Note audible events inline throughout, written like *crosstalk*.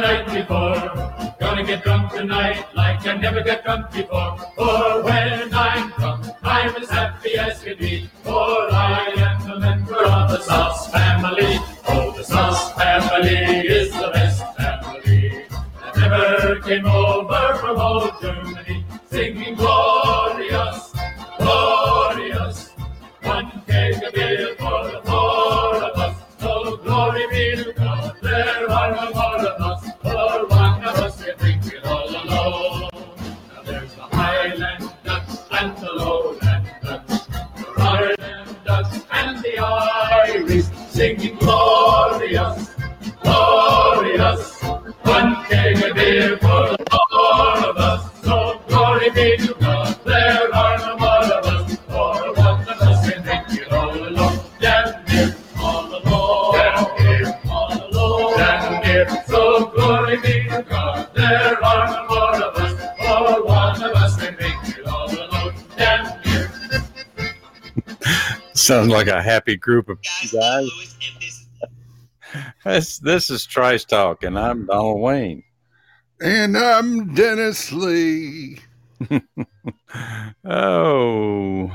night before. Gonna get drunk tonight like I never got drunk before. For when I'm drunk, I'm as happy as can be. Sounds like a happy group of Guys, guys. I'm Louis, and this *laughs* This, this is Trice Talk, and I'm Donald Wayne. And I'm Dennis Lee. *laughs* Oh,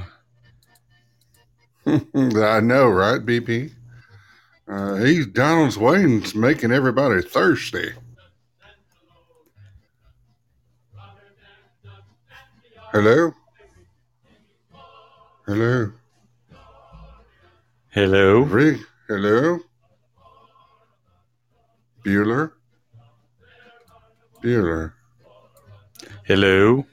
*laughs* I know, right, BP? Uh, he's Donald's Wayne's making everybody thirsty. Hello? Hello? Hello. Rick? Hello? Bueller? Bueller. Hello.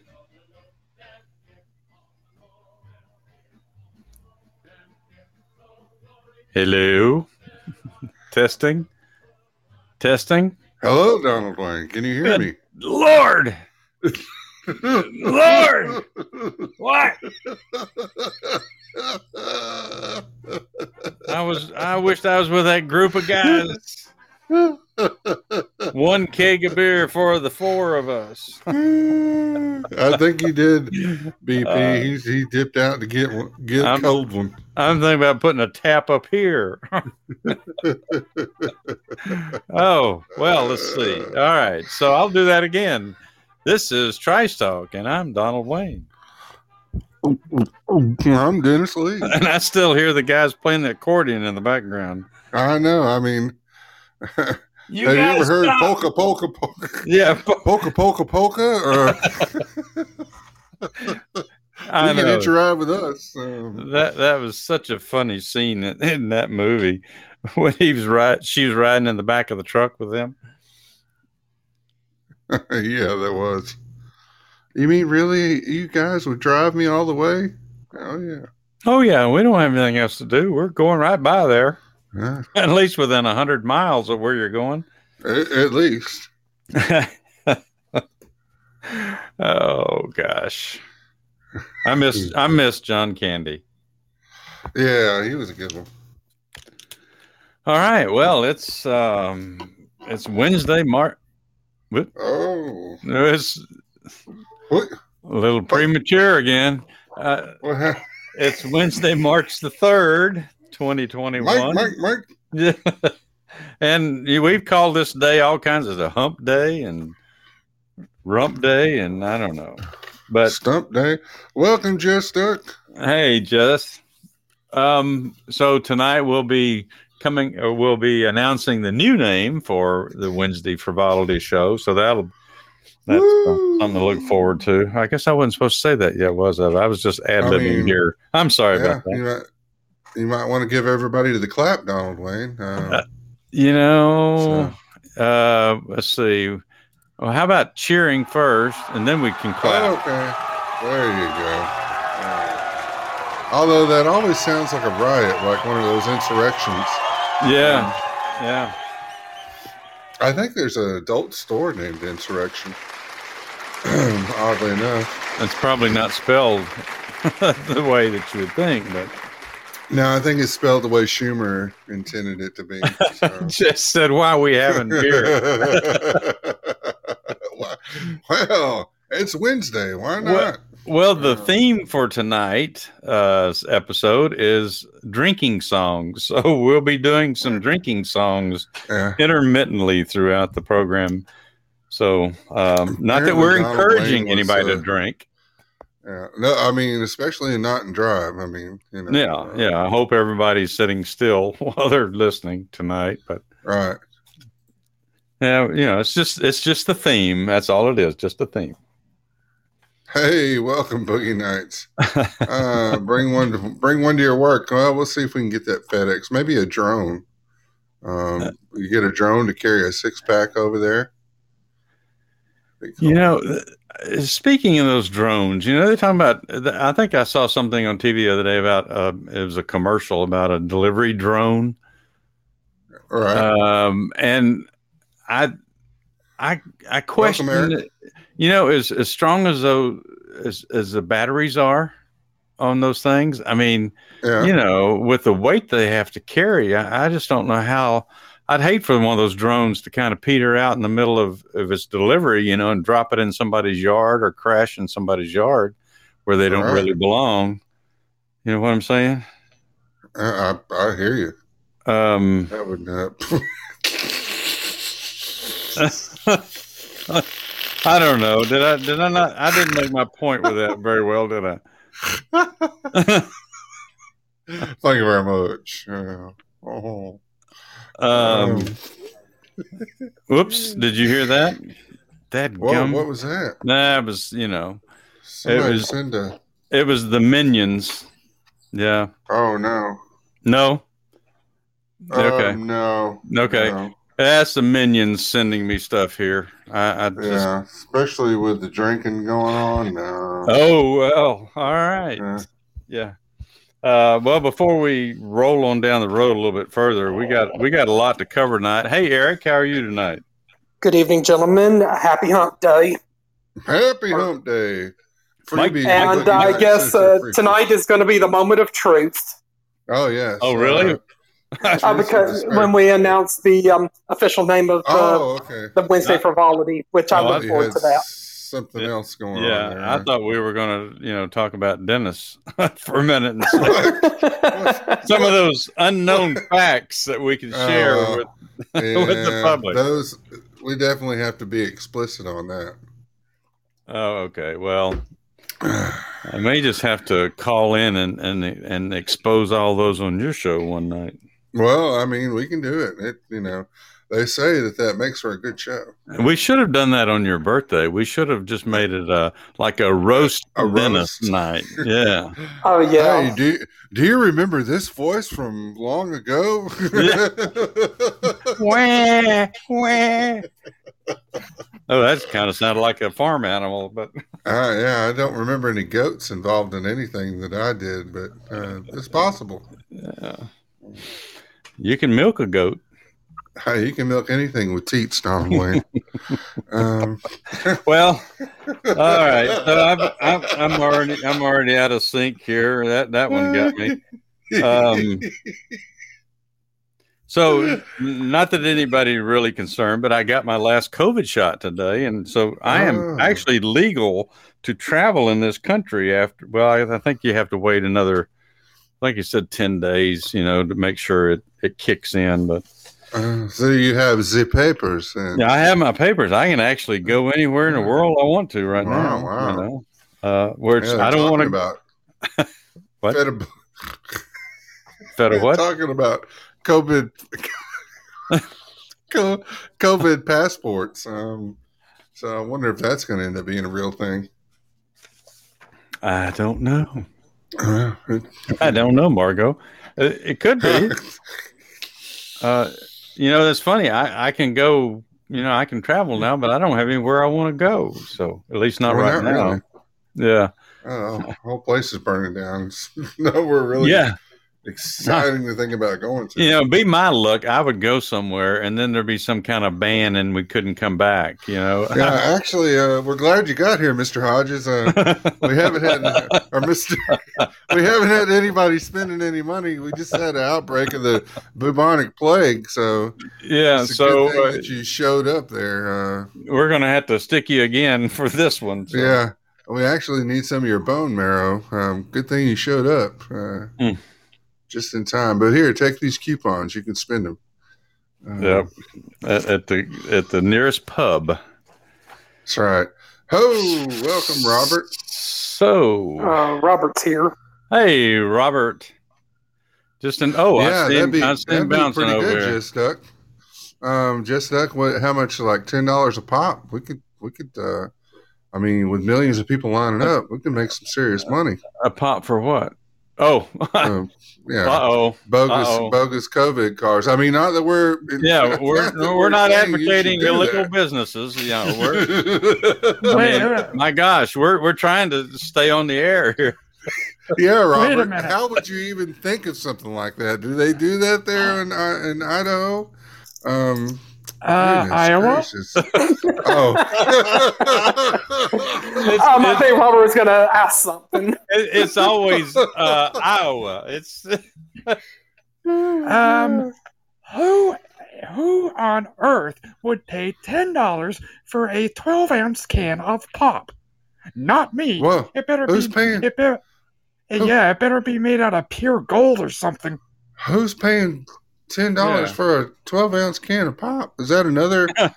Hello. Testing. Testing. Hello, Donald Wayne. Can you hear me? Lord. *laughs* Lord. *laughs* What? *laughs* I was. I wished I was with that group of guys. One keg of beer for the four of us. I think he did. BP. Uh, He's he dipped out to get one, get a I'm- cold one. I'm thinking about putting a tap up here. oh, well, let's see. All right. So I'll do that again. This is Trice Talk, and I'm Donald Wayne. I'm Dennis Lee. *laughs* And I still hear the guys playing the accordion in the background. I know. I mean, *laughs* have you ever heard stop. polka polka polka Yeah. po- *laughs* polka polka polka? Or I you can know. hitch a ride with us. Um, That that was such a funny scene in, in that movie when he was right. She was riding in the back of the truck with him. yeah, that was. You mean really? You guys would drive me all the way? Oh yeah. Oh yeah, we don't have anything else to do. We're going right by there, Yeah, *laughs* at least within a hundred miles of where you're going. at, at least. *laughs* oh gosh, I miss I *laughs* miss John Candy. Yeah, he was a good one. All right, well it's um it's Wednesday, March. Oh, It's what? a little premature again. Uh, it's Wednesday, March the third, 2021. Mike. Mike, Mike. *laughs* And we've called this day all kinds of the hump day and rump day, and I don't know. But Stump Day. Welcome, Jess Duck. hey, just um, so tonight we'll be coming, or we'll be announcing the new name for the Wednesday Frivolity Show. So that'll that's Woo! something to look forward to. I guess I wasn't supposed to say that yet, was I? I was just ad libbing mean, here. I'm sorry Yeah, about that. you might, you might want to give everybody to the clap, Donald Wayne. Uh, *laughs* You know, uh, let's see. Well, how about cheering first, and then we can clap? okay, there you go. Right. Although that always sounds like a riot, like one of those insurrections. Yeah, yeah. I think there's an adult store named Insurrection. *clears throat* Oddly enough. It's probably not spelled *laughs* the way that you would think, but No, I think it's spelled the way Schumer intended it to be. so. *laughs* just said why we having beer. *laughs* well, it's Wednesday. Why not? Well, the Yeah. theme for tonight's uh, episode is drinking songs. So we'll be doing some drinking songs Yeah. intermittently throughout the program. So, um, not that we're Donald encouraging was, anybody uh, to drink. Yeah. No, I mean, especially not in drive. I mean, you know. Yeah, uh, yeah. I hope everybody's sitting still *laughs* while they're listening tonight. But Right. yeah, you know, it's just it's just the theme. That's all it is, just the theme. Hey, welcome, Boogie Nights. Uh, bring one, to, bring one to your work. Well, we'll see if we can get that FedEx. Maybe a drone. Um, you get a drone to carry a six pack over there. You know, uh, speaking of those drones, you know, they're talking about. I think I saw something on TV the other day about uh, it was a commercial about a delivery drone, All right. um, and I, I, I question. You know, as as strong as those as as the batteries are on those things. I mean, yeah. you know, with the weight they have to carry, I, I just don't know how. I'd hate for one of those drones to kind of peter out in the middle of, of its delivery, you know, and drop it in somebody's yard or crash in somebody's yard where they don't Right. really belong. You know what I'm saying? I, I, I hear you. Um, That would uh, *laughs* I don't know. Did I? Did I not? I didn't make my point with that very well, did I? *laughs* Thank you very much. Yeah. Oh. Um, whoops! Did you hear that? That what, gum. what was that? Nah, it was you know, Somebody was- send a. it was the minions. Yeah. Oh no. No. Okay. Um, no. Okay. no. That's the minions sending me stuff here. I, I just. Yeah, especially with the drinking going on. No. Oh well. All right. Yeah. Yeah. Uh, well, before we roll on down the road a little bit further, we got we got a lot to cover tonight. Hey, Eric, how are you tonight? Good evening, gentlemen. Happy Hump Day. Happy Hump Day. Mike- And Boogie I guess uh, tonight is going to be the moment of truth Oh yes. Oh, really? Uh, *laughs* uh, because when we announce the um, official name of uh, Oh, okay. the Wednesday frivolity, which I Oh, I look forward had to that. Something Yeah. else going on Yeah. I thought we were going to, you know, talk about Dennis *laughs* for a minute and *laughs* some of those unknown facts that we can share Oh. with. *laughs* With the public. Those we definitely have to be explicit on that. Oh, okay. Well, I may just have to call in and and and expose all those on your show one night. well, I mean, we can do it. It you know, they say that that makes for a good show. We should have done that on your birthday. We should have just made it uh, like a roast A Dennis roast. night. *laughs* Yeah. oh yeah. Hey, do you, do you remember this voice from long ago? *laughs* Wah, wah. Oh, that kind of sounded like a farm animal, but Uh, yeah, I don't remember any goats involved in anything that I did, but uh, it's possible. yeah. you can milk a goat. Hey, you can milk anything with teats, Donald Wayne. um, *laughs* Well, all right. So I'm, I'm, I'm already I'm already out of sync here. That that one got me. Um, So, not that anybody really concerned, but I got my last COVID shot today, and so I am Oh. actually legal to travel in this country. After, well, I, I think you have to wait another, like you said, ten days, you know, to make sure it it kicks in. But uh, so you have the papers, and yeah, I have my papers. I can actually go anywhere in the world I want to right Wow, now. wow. You know? uh, where it's, Yeah, I don't want to. about *laughs* What? Fed- Fed a what? talking about COVID, *laughs* COVID passports. Um, so I wonder if that's going to end up being a real thing. I don't know. Uh, I don't know, Margot. Uh, It could be. *laughs* Uh, you know, that's funny. I, I can go, you know, I can travel now, but I don't have anywhere I want to go. So at least not Well, right not now. really. Yeah. oh, the whole place is burning down. *laughs* no, we're really Yeah. Exciting to think about going to. You know, be my luck. I would go somewhere and then there'd be some kind of ban and we couldn't come back, you know? *laughs* Yeah, actually, uh, we're glad you got here, Mister Hodges. Uh, *laughs* we haven't had, or Mister, we haven't had anybody spending any money. We just had an outbreak of the bubonic plague, so yeah. So uh, that you showed up there. Uh, we're to have to stick you again for this one. So. yeah, we actually need some of your bone marrow. Um, good thing you showed up uh, Mm. Just in time. But here, take these coupons. You can spend them. Uh, Yep. At, at the at the nearest pub. That's right. Ho, welcome, Robert. So, Uh, Robert's here. hey, Robert. Just an oh, yeah, I see that'd him, be, I see him that'd be bouncing pretty over good, here. Jess Duck. Um, Jess Duck. What? How much? Like ten dollars a pop? We could. We could. uh I mean, with millions of people lining up, we could make some serious money. A pop for what? Oh, uh Um, *laughs* yeah, oh. bogus, uh-oh. bogus COVID cars. I mean, not that we're. Yeah, *laughs* we're not that we're not advocating illegal that. businesses. You know, we're *laughs* I mean, my gosh, we're we're trying to stay on the air here. yeah, Wait a Robert. minute. How would you even think of something like that? Do they do that there in uh, in Idaho? Um, uh, Iowa. oh, *laughs* It's, Um, I it's, think Robert was going to ask something. it- it's always uh, Iowa. It's *laughs* Um, who who on earth would pay ten dollars for a twelve ounce can of pop? Not me. Whoa, It better who's be. paying? It better, Who- yeah, it better be made out of pure gold or something. who's paying ten dollars Yeah. for a twelve ounce can of pop? Is that another? *laughs*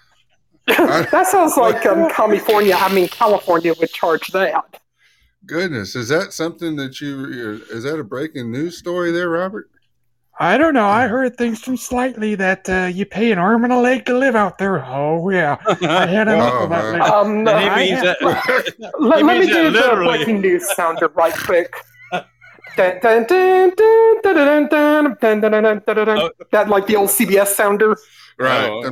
That sounds like um, California. I mean, California would charge that. Goodness, is that something that you? Is that a breaking news story there, Robert? I don't know. I heard things from slightly that uh, you pay an arm and a leg to live out there. Oh yeah, I *laughs* had an Wow, uncle that Um, and he I means have- that. *laughs* let, let me means that do the breaking news sounder right quick. That like the old CBS sounder. Right. Oh.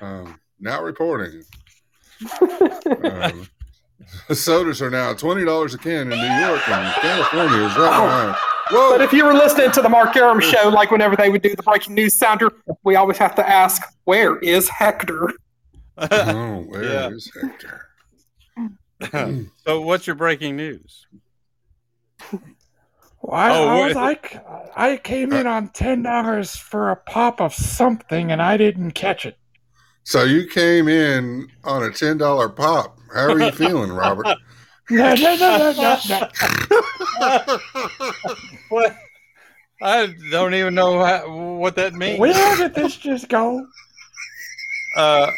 Um, now reporting. Um, sodas are now twenty dollars a can in New York and California is right behind. Whoa! But if you were listening to the Mark Aram show, like whenever they would do the breaking news sounder, we always have to ask, "Where is Hector?" oh, where Yeah. is Hector? *clears throat* so, what's your breaking news? Well, I, Oh, I was like, I came in on ten dollars for a pop of something, and I didn't catch it. So you came in on a ten dollar pop. How are you feeling, Robert? *laughs* No, no, no, no, no, no. *laughs* What? I don't even know how, what that means. Where did this just go? Uh,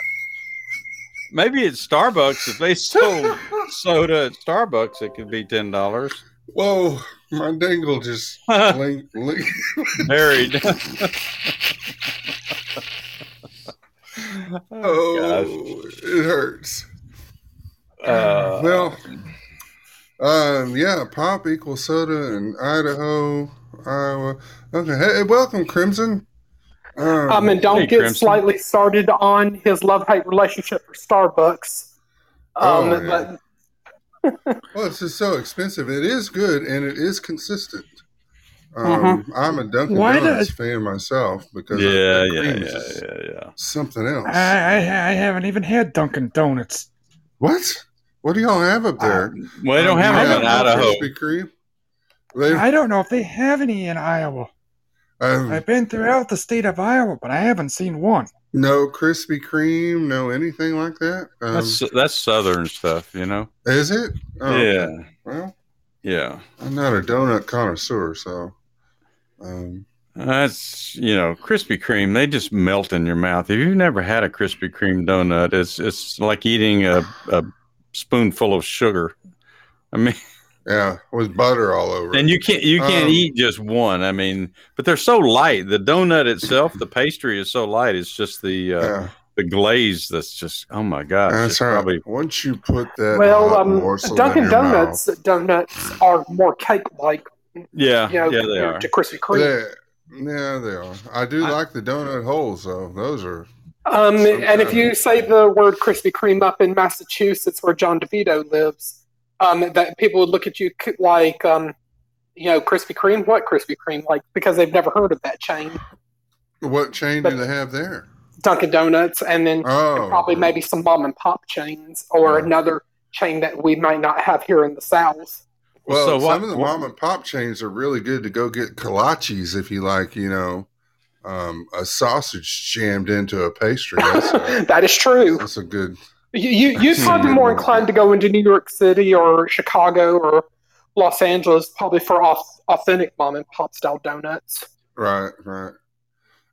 maybe at Starbucks, if they sold *laughs* soda at Starbucks, it could be ten dollars. Whoa! My dangle just *laughs* link, link. Buried. *laughs* Oh, it hurts. Uh, well, um, yeah, pop equals soda in Idaho, Iowa. Okay, hey, welcome, Crimson. Um, Um, and don't Hey, get Crimson. slightly started on his love hate relationship for Starbucks. Um, Oh, yeah. *laughs* well, it's just so expensive. It is good and it is consistent. Um, I'm a Dunkin' Why Donuts does- fan myself because yeah, yeah, yeah, yeah, yeah. something else. I, I, I haven't even had Dunkin' Donuts. what? What do y'all have up there? Well, they don't Um, have do them in Idaho. Krispy Kreme? They, I don't know if they have any in Iowa. Um, I've been throughout the state of Iowa, but I haven't seen one. no Krispy Kreme, no anything like that. Um, That's that's southern stuff, you know. is it? Oh, Yeah, Well, yeah. I'm not a donut connoisseur, so. Um, That's you know, Krispy Kreme. They just melt in your mouth. If you've never had a Krispy Kreme donut, it's it's like eating a, a spoonful of sugar. I mean, *laughs* yeah, with butter all over. and you can't you can't Um, eat just one. I mean, but they're so light. The donut itself, the pastry is so light. It's just the uh, yeah, the glaze that's just oh my gosh. that's it's right. probably Once you put that well, um, Dunkin' your Donuts donuts are more cake-like, yeah you know, yeah they compared are. to Krispy Kreme. they- yeah, they are. I do I- like the donut holes, though. Those are Um, and if you say the word Krispy Kreme up in Massachusetts, where John DeVito lives, um, that people would look at you like, um, you know, Krispy Kreme. What Krispy Kreme? Like because they've never heard of that chain, what chain But- do they have there? Dunkin' Donuts, and then Oh, probably maybe some mom and pop chains or Yeah. another chain that we might not have here in the South. Well, So some what- of the what- mom and pop chains are really good to go get kolaches if you like, you know, um, a sausage jammed into a pastry. That's a, *laughs* that is true. that's a good You, you, you'd Hmm. probably be more inclined to go into New York City or Chicago or Los Angeles, probably for authentic mom and pop style donuts. Right, right.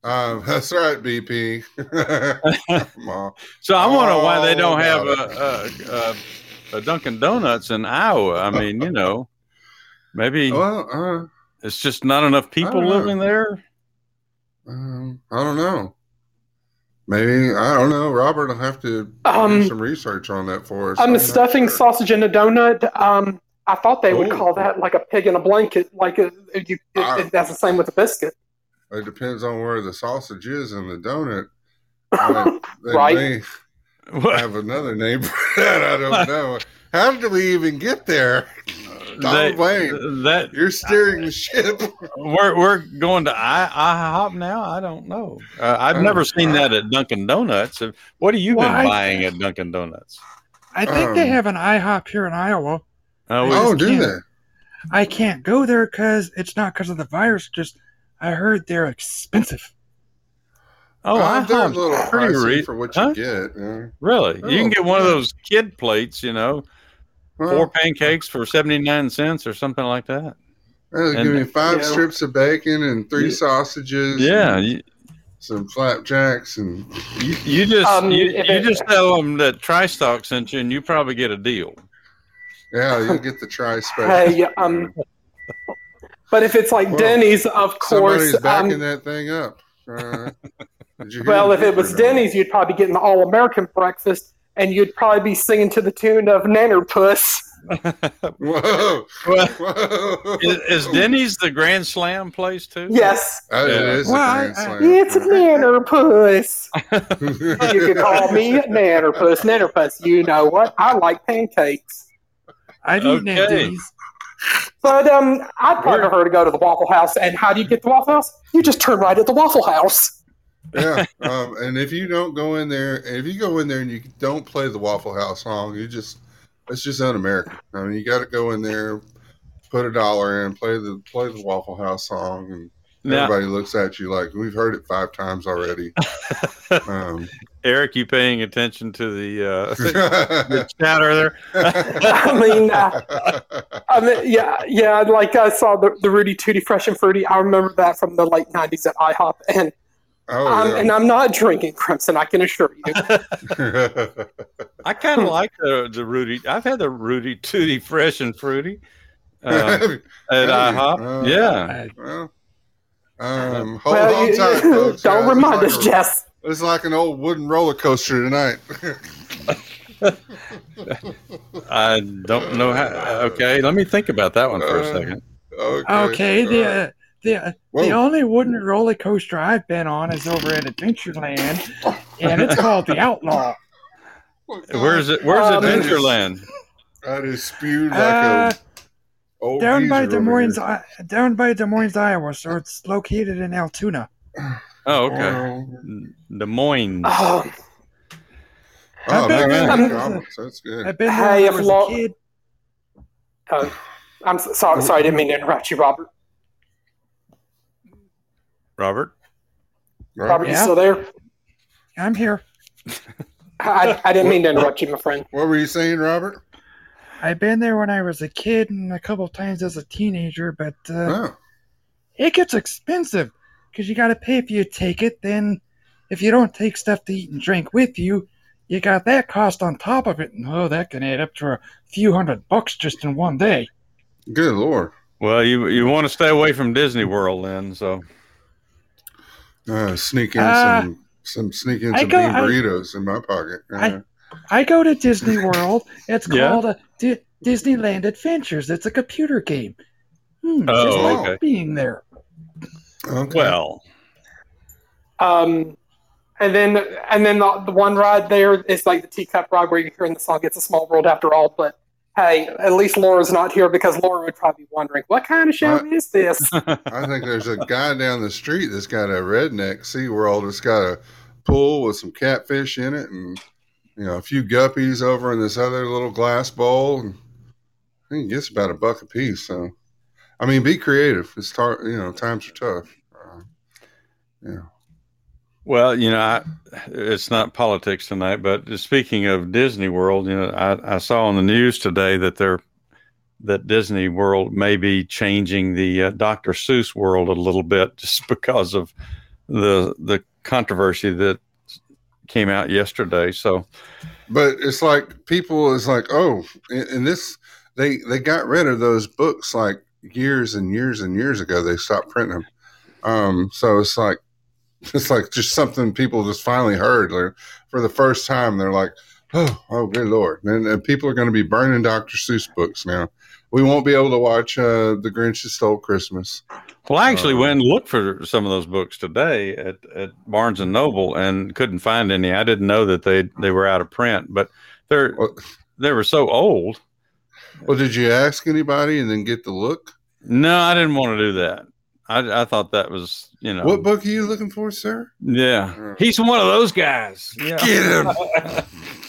Um, *laughs* that's right, BP. *laughs* So I wonder why they don't have a, a, a, a Dunkin' Donuts in Iowa. I mean, you know, maybe *laughs* well, uh, it's just not enough people living there. um, I don't know. Maybe I don't know. Robert I'll have to Um, do some research on that for us. Um, I'm stuffing sure. sausage in a donut. Um, I thought they would Oh. call that like a pig in a blanket. Like a, you, it, Ah. it- that's the same with a biscuit. It depends on where the sausage is in the donut. *laughs* Uh, they Right. may have another name for *laughs* that. I don't know. How did we even get there? *laughs* They- Donald Wayne, that you're steering the ship. *laughs* we're we're going to I, IHOP now. I don't know. Uh, I've never seen that at Dunkin' Donuts. What have you Why? been buying at Dunkin' Donuts? I think they Um, have an IHOP here in Iowa. Oh, we- Oh, do can't- they? I can't go there because it's not because of the virus. Just I heard they're expensive. oh, Uh, they're a little pretty pricey re- for what huh? you get. Yeah. Really? You can Oh, get one of those kid plates, you know, Well, four pancakes for 79 cents or something like that. uh, give me five Yeah. strips of bacon and three Yeah. sausages. Yeah. You, some flapjacks and you, you just Um, you, if you it- just tell them that Trice Talk sent you and you probably get a deal. yeah, you'll *laughs* get the tri. Hey, um, but if it's like Well, Denny's, of course. Somebody's backing Um, that thing up. Uh, *laughs* did you hear well, if it was? Denny's, you'd probably get an all American breakfast, and you'd probably be singing to the tune of Nanner Puss. *laughs* Whoa, whoa! is, is Denny's the Grand Slam place too? Yes, Uh, it Yeah. is a Well, grand I- slam. it's Nanner Puss. *laughs* You can call me Nanner Puss. Nanner Puss. You know what? I like pancakes. I've eaten at Okay. Denny's. But um, I'd Where- prefer her to go to the Waffle House. And how do you get to the Waffle House? You just turn right at the Waffle House. Yeah, *laughs* um, and if you don't go in there, if you go in there and you don't play the Waffle House song, you just it's just un-American. I mean, you got to go in there, put a dollar in, play the play the Waffle House song, and Now, everybody looks at you like we've heard it five times already. *laughs* Um, Eric, you paying attention to the uh, *laughs* the chatter there? I mean, uh, I mean, yeah, yeah. Like I saw the, the Rooty Tooty Fresh and Fruity. I remember that from the late '90s at IHOP, and oh um, yeah. and I'm not drinking Crimson. I can assure you. *laughs* I kind of like the the Rooty. I've had the Rooty Tooty Fresh and Fruity uh, *laughs* at Have? IHOP. Uh, yeah. Well, um, hold well, on you- tight, *laughs* folks. don't Yeah, remind it's us, a- Jess. It's like an old wooden roller coaster tonight. I don't know how. Okay, let me think about that one for a Uh, second. okay. Okay, the all right. uh, the Whoa. the only wooden roller coaster I've been on is over at Adventureland, and it's called the Outlaw. *laughs* Where's it? Where's Um, Adventureland? That is spewed like Uh, a old down by Des Moines. I, down by Des Moines, Iowa. So it's located in Altoona. Oh, okay. Oh, Des Moines. Oh, oh I've man, been- good comments. That's good. I've been there Hey, when I if was lo- a kid. uh, I'm sorry. Sorry, I didn't mean to interrupt you, Robert. Robert. Robert, you Yeah? still there? I'm here. I, I didn't mean to interrupt you, my friend. What were you saying, Robert? I've been there when I was a kid and a couple times as a teenager, but uh, Oh, it gets expensive because you got to pay if you take it. Then, if you don't take stuff to eat and drink with you, you got that cost on top of it, and oh, that can add up to a few hundred bucks just in one day. good lord. Well, you you want to stay away from Disney World then, so Uh, sneak in Uh, some some sneak in I some go- bean I- burritos in my pocket. I- Uh, I go to Disney World. It's Yeah. called a Di- Disneyland Adventures. It's a computer game. Hmm, Oh, just like okay. being there. okay. well. Um, and then and then the, the one ride there is like the teacup ride where you're hearing the song "It's a Small World" after all. But hey, at least Laura's not here because Laura would probably be wondering what kind of show is this. *laughs* I think there's a guy down the street that's got a redneck SeaWorld that's got a pool with some catfish in it and you know a few guppies over in this other little glass bowl and I think it gets about a buck a piece. So I mean be creative. It's tar- you know, times are tough. Uh, yeah. Well, you know, I, it's not politics tonight, but speaking of Disney World, you know, I, I saw on the news today that they're that Disney World may be changing the uh, Dr. Seuss world a little bit *laughs* just because of the the controversy that came out yesterday. So, but it's like people is like, oh, and this they they got rid of those books like years and years and years ago. They stopped printing them. Um, so it's like *laughs* it's like just something people just finally heard like, for the first time. They're like, oh, oh, good lord! And, and people are going to be burning Dr. Seuss books now. We won't be able to watch uh, The Grinch Stole Christmas. Well, I actually um, went and looked for some of those books today at, at Barnes and Noble and couldn't find any. I didn't know that they they were out of print, but they're well, they were so old. Well, did you ask anybody and then get the look? No, I didn't want to do that. I, I thought that was you know what book are you looking for, sir? Yeah, uh, he's one of those guys. Yeah. Get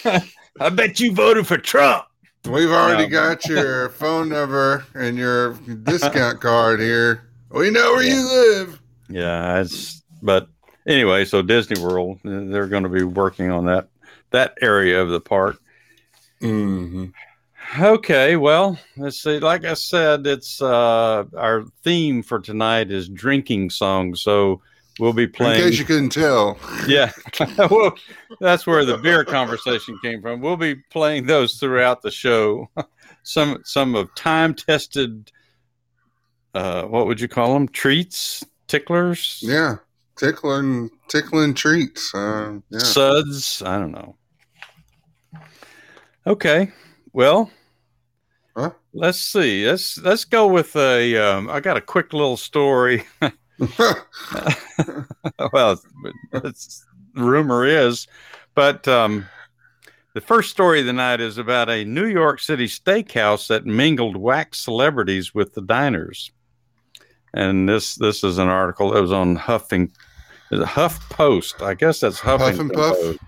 him! *laughs* I bet you voted for Trump. We've already no. got your *laughs* phone number and your discount card here. We know where yeah. you live. Yeah, it's but anyway. So Disney World, they're going to be working on that that area of the park. Mm-hmm. Okay, well, let's see. Like I said, it's uh, our theme for tonight is drinking songs. So we'll be playing. In case you couldn't tell. Yeah, *laughs* *laughs* well, that's where the beer conversation came from. We'll be playing those throughout the show. *laughs* some some of time tested. Uh, what would you call them? Treats, ticklers. Yeah, tickling, tickling treats. Uh, yeah. Suds. I don't know. Okay, well? Let's see. Let's let's go with a. Um, I got a quick little story. *laughs* *laughs* well, it's, rumor is, but um, the first story of the night is about a New York City steakhouse that mingled wax celebrities with the diners. And this this is an article that was on Huffing, Huff Post. I guess that's Huffing Huff and Puff. Post.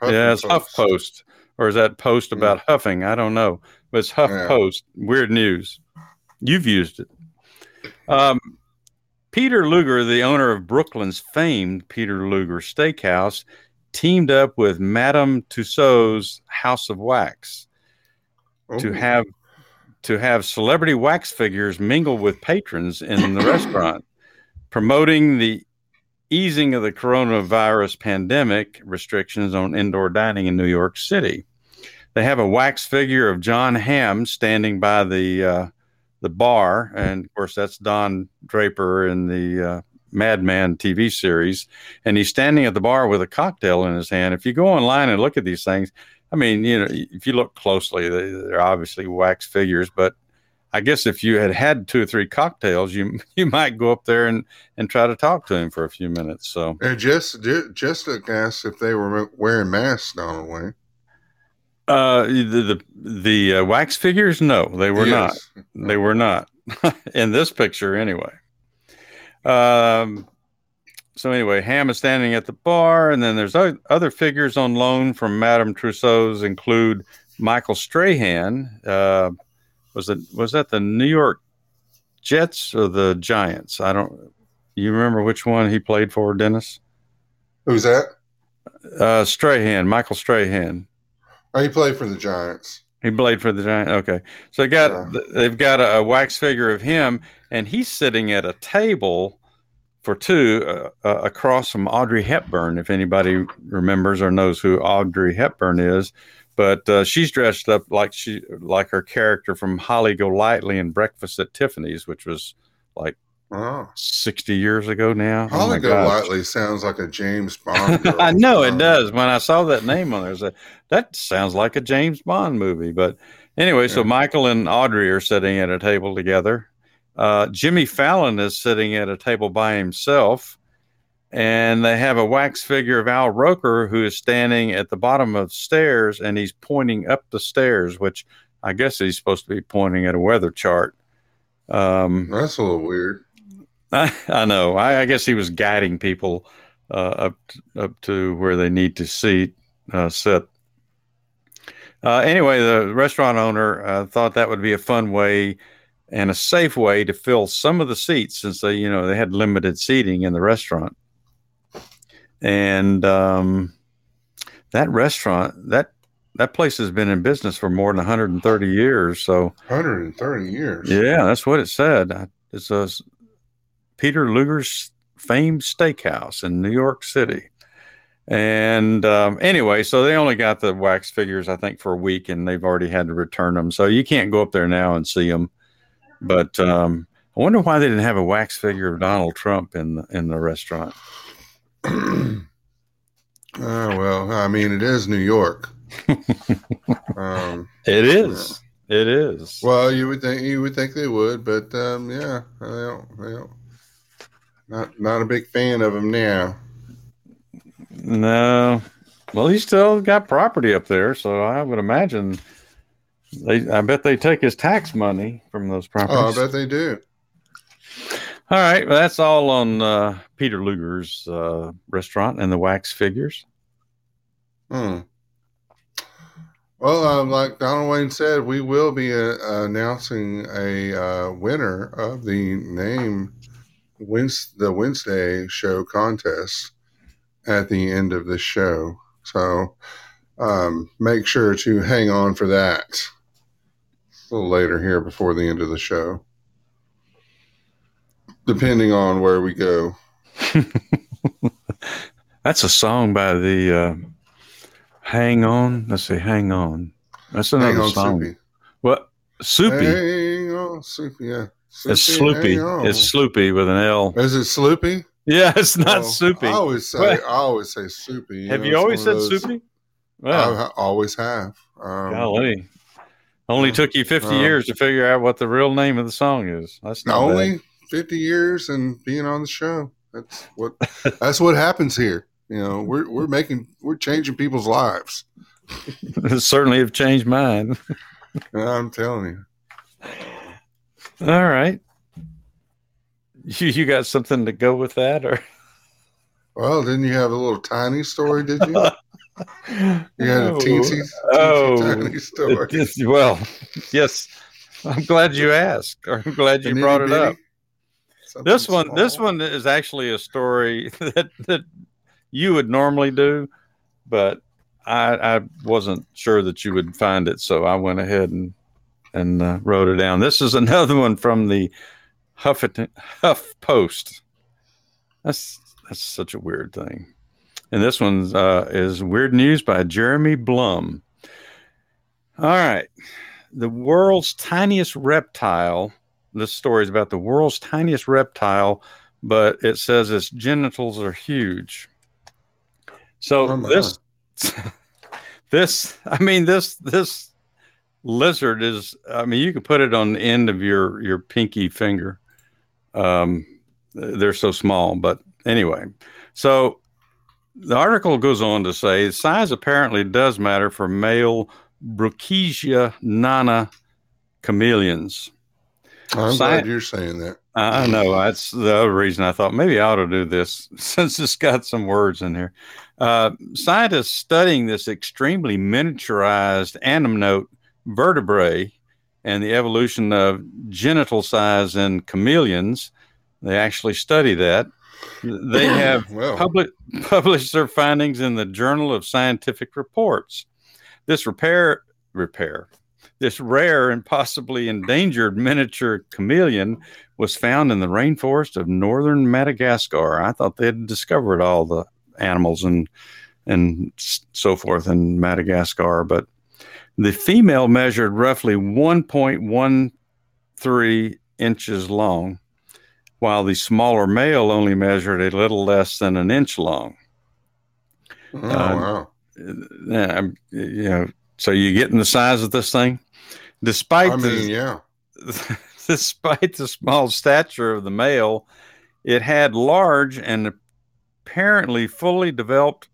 Huff yeah, it's Huff Post, or is that post about yeah. huffing? I don't know, but it's Huff yeah. Post. Weird news. You've used it. Um, Peter Luger, the owner of Brooklyn's famed Peter Luger Steakhouse, teamed up with Madame Tussauds House of Wax to have to have celebrity wax figures mingle with patrons in the *coughs* restaurant, promoting the easing of the coronavirus pandemic restrictions on indoor dining in New York City. They have a wax figure of Jon Hamm standing by the uh, the bar, and of course that's Don Draper in the uh, Mad Men TV series, and he's standing at the bar with a cocktail in his hand. If you go online and look at these things, I mean, you know, if you look closely, they're obviously wax figures, but I guess if you had had two or three cocktails, you *laughs* you might go up there and and try to talk to him for a few minutes. So, and just just asked if they were wearing masks, Donald Wayne. Uh, the the, the uh, wax figures, no, they were yes. not. They were not *laughs* in this picture, anyway. Um. So anyway, Hamm is standing at the bar, and then there's other figures on loan from Madame Tussauds include Michael Strahan. Uh, was it was that the New York Jets or the Giants? I don't. You remember which one he played for, Dennis? Who's that? Uh, Strahan, Michael Strahan. Oh, he played for the Giants. He played for the Giants. Okay, so they got yeah. they've got a, a, wax figure of him, and he's sitting at a table for two uh, uh, across from Audrey Hepburn. If anybody remembers or knows who Audrey Hepburn is, but uh, she's dressed up like she like her character from Holly Golightly in Breakfast at Tiffany's, which was like Oh. 60 years ago now. Holly oh Golightly sounds like a James *laughs* Bond. *laughs* I know it does. When I saw that name on there, I said, that sounds like a James Bond movie. But anyway, yeah. so Michael and Audrey are sitting at a table together. Uh, Jimmy Fallon is sitting at a table by himself. And they have a wax figure of Al Roker who is standing at the bottom of the stairs and he's pointing up the stairs, which I guess he's supposed to be pointing at a weather chart. Um, That's a little weird. I, I know. I, I, guess he was guiding people uh, up to, up to where they need to seat uh, sit. Uh, anyway, the restaurant owner uh, thought that would be a fun way and a safe way to fill some of the seats since they, you know, they had limited seating in the restaurant. and um, that restaurant that that place has been in business for more than 130 years. So 130 years. yeah, that's what it said. It's a Peter Luger's famed steakhouse in New York City. And um, anyway, so they only got the wax figures, I think, for a week, and they've already had to return them. So you can't go up there now and see them. But um, I wonder why they didn't have a wax figure of Donald Trump in the, in the restaurant. oh *clears throat* well, I mean, it is New York. *laughs* um, It is. It is. well, you would think you would think they would, but um, yeah, they don't, they don't. Not not a big fan of him now. No. Well, he's still got property up there, so I would imagine they. I bet they take his tax money from those properties. Oh, I bet they do. all right, well, that's all on uh, Peter Luger's uh, restaurant and the wax figures. Hmm. Well, um, like Donald Wayne said, we will be uh, announcing a uh, winner of the name The Wednesday show contest at the end of the show. So um, make sure to hang on for that a little later here before the end of the show, depending on where we go. *laughs* That's a song by the uh, Hang On. Let's see, Hang On. That's another Hang on, song. Soupy. What? Soupy. Hang on, Soupy. Yeah. It's Soupy, Sloopy. hang. It's Sloopy with an L. Is it Sloopy? Yeah, it's not Well, Soupy. I always say What? I always say soupy. Have know, you always said of those- Soupy? Well, I, I always have. Um, golly. Only took you 50 Uh, years to figure out what the real name of the song is. That's not bad. only fifty years and being on the show. That's what that's what happens here. You know, we're we're making we're changing people's lives. *laughs* certainly have changed mine. *laughs* I'm telling you. All right. You, you got something to go with that or Well, didn't you have a little tiny story? Did you? *laughs* You had a oh, teensy, teensy Oh, tiny story. Is- well, yes. I'm glad you asked. Or I'm glad you brought it up. Something This one, this one is actually a story *laughs* that that you would normally do, but I, I wasn't sure that you would find it, so I went ahead and and uh, wrote it down. This is *laughs* another one from the Huffington Huff Post. That's that's such a weird thing. And this one uh, is Weird News by Jeremy Blum. All right. The world's tiniest reptile. This story is about the world's tiniest reptile, but it says its genitals are huge. So Oh, this, *laughs* this, I mean, this, this lizard is, I mean, you can put it on the end of your, your pinky finger. Um, they're so small, but anyway. So the article goes on to say size apparently does matter for male Brookesia nana chameleons. I'm Sci- glad you're saying that. I know that's the other reason I thought maybe I ought to do this *laughs* since it's got some words in here. Uh, scientists studying this extremely miniaturized amniote vertebrae and the evolution of genital size in chameleons, they actually study that. They have public, published their findings in the Journal of Scientific Reports. This repair repair this rare and possibly endangered miniature chameleon was found in the rainforest of northern Madagascar. I thought they had discovered all the animals and and so forth in Madagascar, but the female measured roughly 1.13 inches long, while the smaller male only measured a little less than an inch long. oh, uh, wow. Yeah, you know, so you getting the size of this thing, despite I the, yeah. *laughs* despite the small stature of the male, it had large and apparently fully developed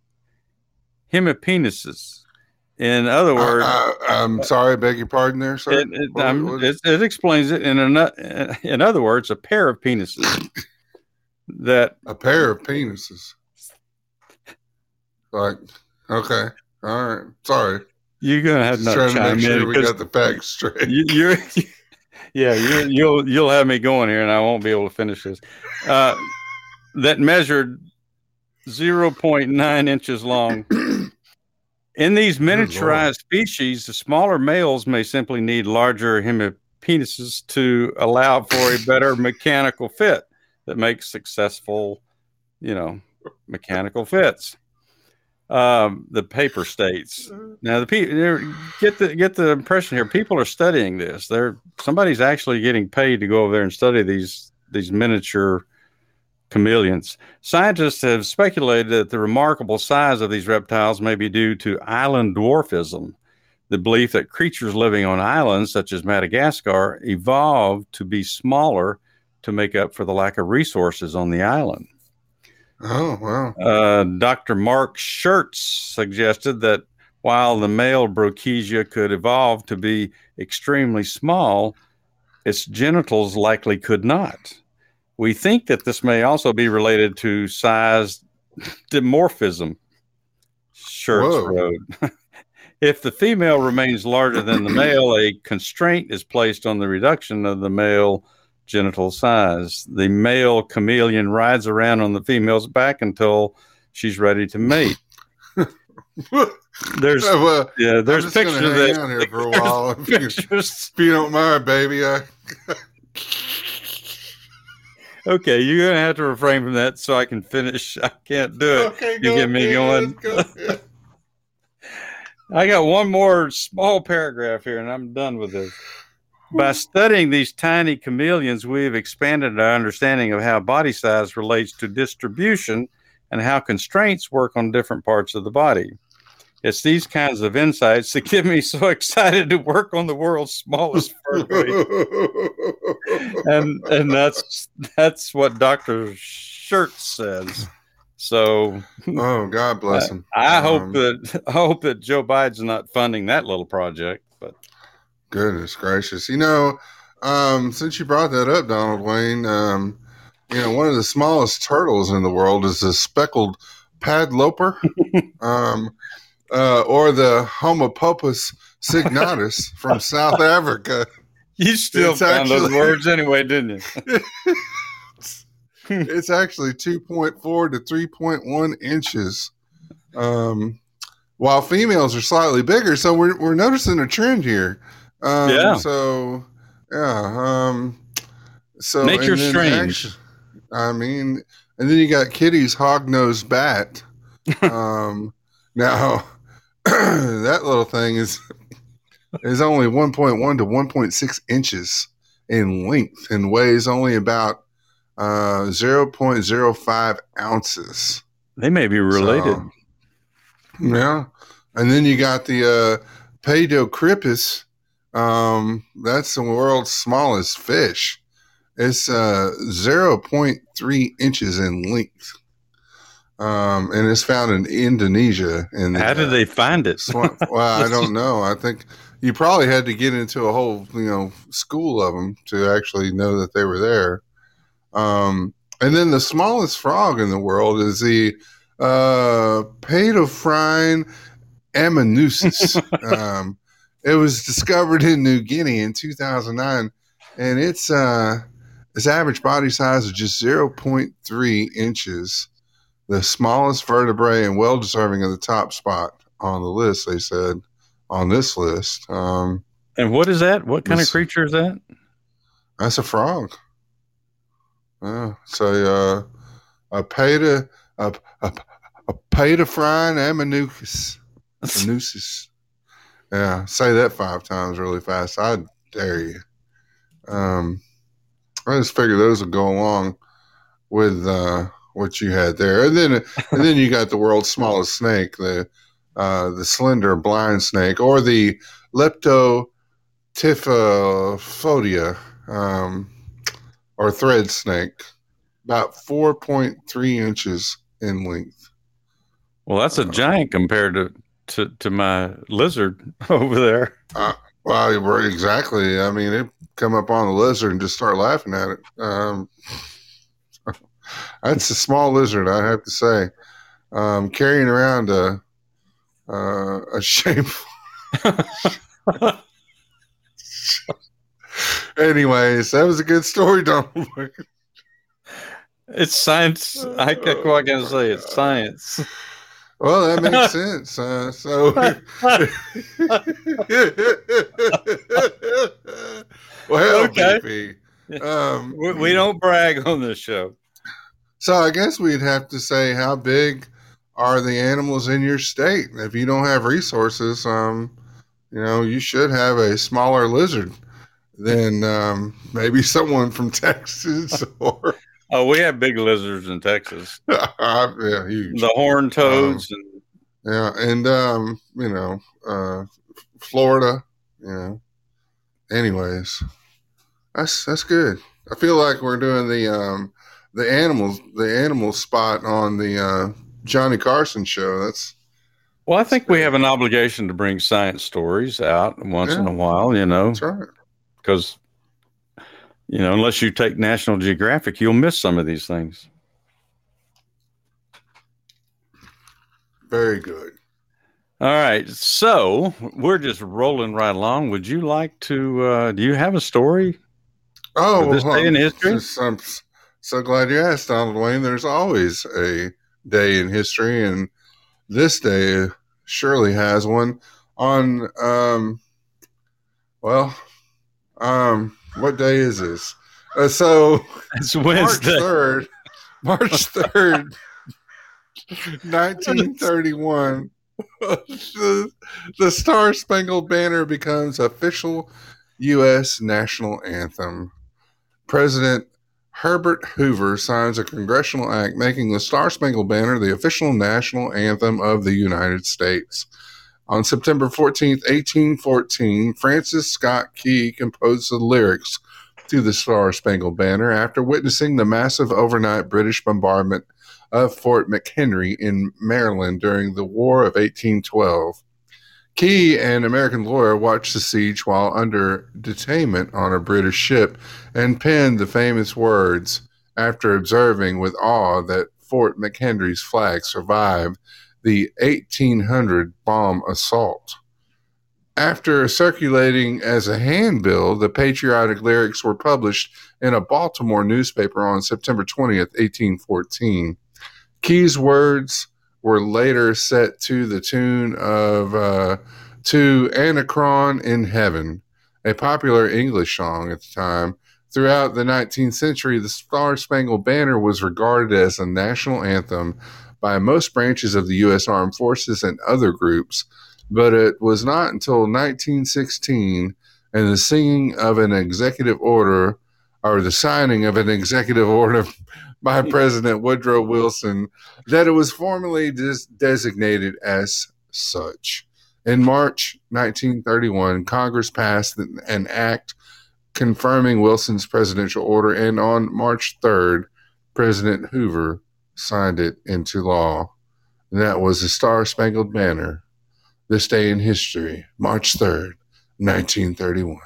hemipenises. In other uh, words, uh, I, am uh, sorry, I beg your pardon there, sir. it, it, What- what- it, it explains it in a, in other words, a pair of penises *coughs* that a pair of penises. Like, okay, all right. Sorry, you're gonna have just to trying to make sure we got the facts straight. you, you're, *laughs* yeah, you, you'll you'll have me going here, and I won't be able to finish this. Uh, that measured 0.9 inches long. *coughs* In these miniaturized species, the smaller males may simply need larger hemipenises to allow for a better mechanical fit that makes successful, you know, mechanical fits. Um, the paper states now the people get the get the impression here people are studying this. They're somebody's actually getting paid to go over there and study these these miniature chameleons. Scientists have speculated that the remarkable size of these reptiles may be due to island dwarfism, the belief that creatures living on islands such as Madagascar evolved to be smaller to make up for the lack of resources on the island. Oh, wow. Uh, Dr. Mark Scherz suggested that while the male Brookesia could evolve to be extremely small, its genitals likely could not. We think that this may also be related to size dimorphism. Whoa. wrote. *laughs* if the female remains larger than the *clears throat* male, a constraint is placed on the reduction of the male genital size. The male chameleon rides around on the female's back until she's ready to mate. *laughs* There's well, yeah, there's I'm just gonna pictures of this. here for a while. *laughs* If you, if you don't mind, baby. I, Okay, you're gonna have to refrain from that so I can finish. *laughs* I can't do it. okay, You get me ahead, going. go. *laughs* I got one more small paragraph here, and I'm done with this. By studying these tiny chameleons, we've expanded our understanding of how body size relates to distribution and how constraints work on different parts of the body. It's these kinds of insights that get me so *laughs* excited to work on the world's smallest vertebrate. and and that's that's what Dr. Scherz says. So oh, God bless him. I hope Um, that *laughs* I hope that Joe Biden's not funding that little project. But Goodness gracious. You know, um, since you brought that up, Donald Wayne, um, you know, one of the smallest turtles in the world is the speckled padloper, *laughs* um, uh, or the Homopopus signatus from South Africa. you still It's found those words anyway, didn't you? *laughs* it's actually 2.4 to 3.1 inches. Um, while females are slightly bigger. So we're, we're noticing a trend here. Um, Yeah. So, yeah. Um, so Nature's and strange. I mean, and then you got Kitti's hog-nosed bat. *laughs* um, now, *clears throat* that little thing is is only 1.1 to 1.6 inches in length and weighs only about uh, 0.05 ounces. They may be related. So, yeah. And then you got the uh, Paedocripus. Um, that's the world's smallest fish. It's uh, 0.3 inches in length. Um, and it's found in Indonesia. And How did they find it? well, I don't *laughs* know. I think you probably had to get into a whole, you know, school of them to actually know that they were there. Um, and then the smallest frog in the world is the uh, Paedophryne ammonusis. *laughs* um, it was discovered in New Guinea in 2009, and its uh, its average body size is just 0.3 inches. The smallest vertebrae and well deserving of the top spot on the list. They said on this list. Um, And what is that? What kind of creature is that? that's a frog. Yeah. So uh, a peta a a, a Paedophryne ammonucus. Ammonucis. Yeah, say that five times really fast. I dare you. Um, I just figured those would go along with uh, what you had there, and then and then you got the world's smallest snake, the uh, the slender blind snake, or the Leptotyphodia, um, or thread snake, about four point three inches in length. Well, that's a giant compared to to, to my lizard *laughs* over there. Well, right, exactly. I mean, it come up on the lizard and just start laughing at it. Um, *laughs* that's a small lizard, I have to say. Um, carrying around a uh, a shape. *laughs* Anyways, that was a good story, Donald. It's science. I can't what can I say? It's science. Well, that makes *laughs* sense. Uh, so, well, Okay. Um, We, we don't brag on this show. So I guess we'd have to say how big are the animals in your state? If you don't have resources, um, you know, you should have a smaller lizard than um, maybe *laughs* someone from Texas or Oh, we have big lizards in Texas. *laughs* yeah, huge. The horned toads and Yeah, and um, you know, uh, Florida. You know. Anyways, that's that's good. I feel like we're doing the um the animals the animal spot on the uh, Johnny Carson show. That's well, I think we have an obligation to bring science stories out once in a while. You know, that's right. because you know, unless you take National Geographic, you'll miss some of these things. Very good. All right, so we're just rolling right along. Would you like to? Uh, do you have a story? Oh, this day in history? just- I'm s- so glad you asked, Donald Wayne. There's always a day in history, and this day surely has one. On, um, well, um, what day is this? Uh, so *laughs* It's Wednesday, March Wednesday. third, March third, nineteen thirty-one. the, the Star Spangled Banner becomes official U.S. national anthem. President Herbert Hoover signs a congressional act making the Star Spangled Banner the official national anthem of the United States. On September 14, 1814, Francis Scott Key composed the lyrics to the Star Spangled Banner after witnessing the massive overnight British bombardment of Fort McHenry in Maryland during the War of 1812. Key, an American lawyer, watched the siege while under detainment on a British ship and penned the famous words after observing with awe that Fort McHenry's flag survived the 1800 bomb assault. After circulating as a handbill, the patriotic lyrics were published in a Baltimore newspaper on September 20th, 1814. Key's words were later set to the tune of uh, To Anacreon in Heaven, a popular English song at the time. Throughout the 19th century, the Star Spangled Banner was regarded as a national anthem by most branches of the U.S. Armed Forces and other groups, but it was not until 1916 and the singing of an executive order or the signing of an executive order by *laughs* President Woodrow Wilson that it was formally dis- designated as such. In March 1931, Congress passed an- an act confirming Wilson's presidential order, and on March 3rd, President Hoover signed it into law. And that was the Star Spangled Banner. This day in history, March 3rd, 1931.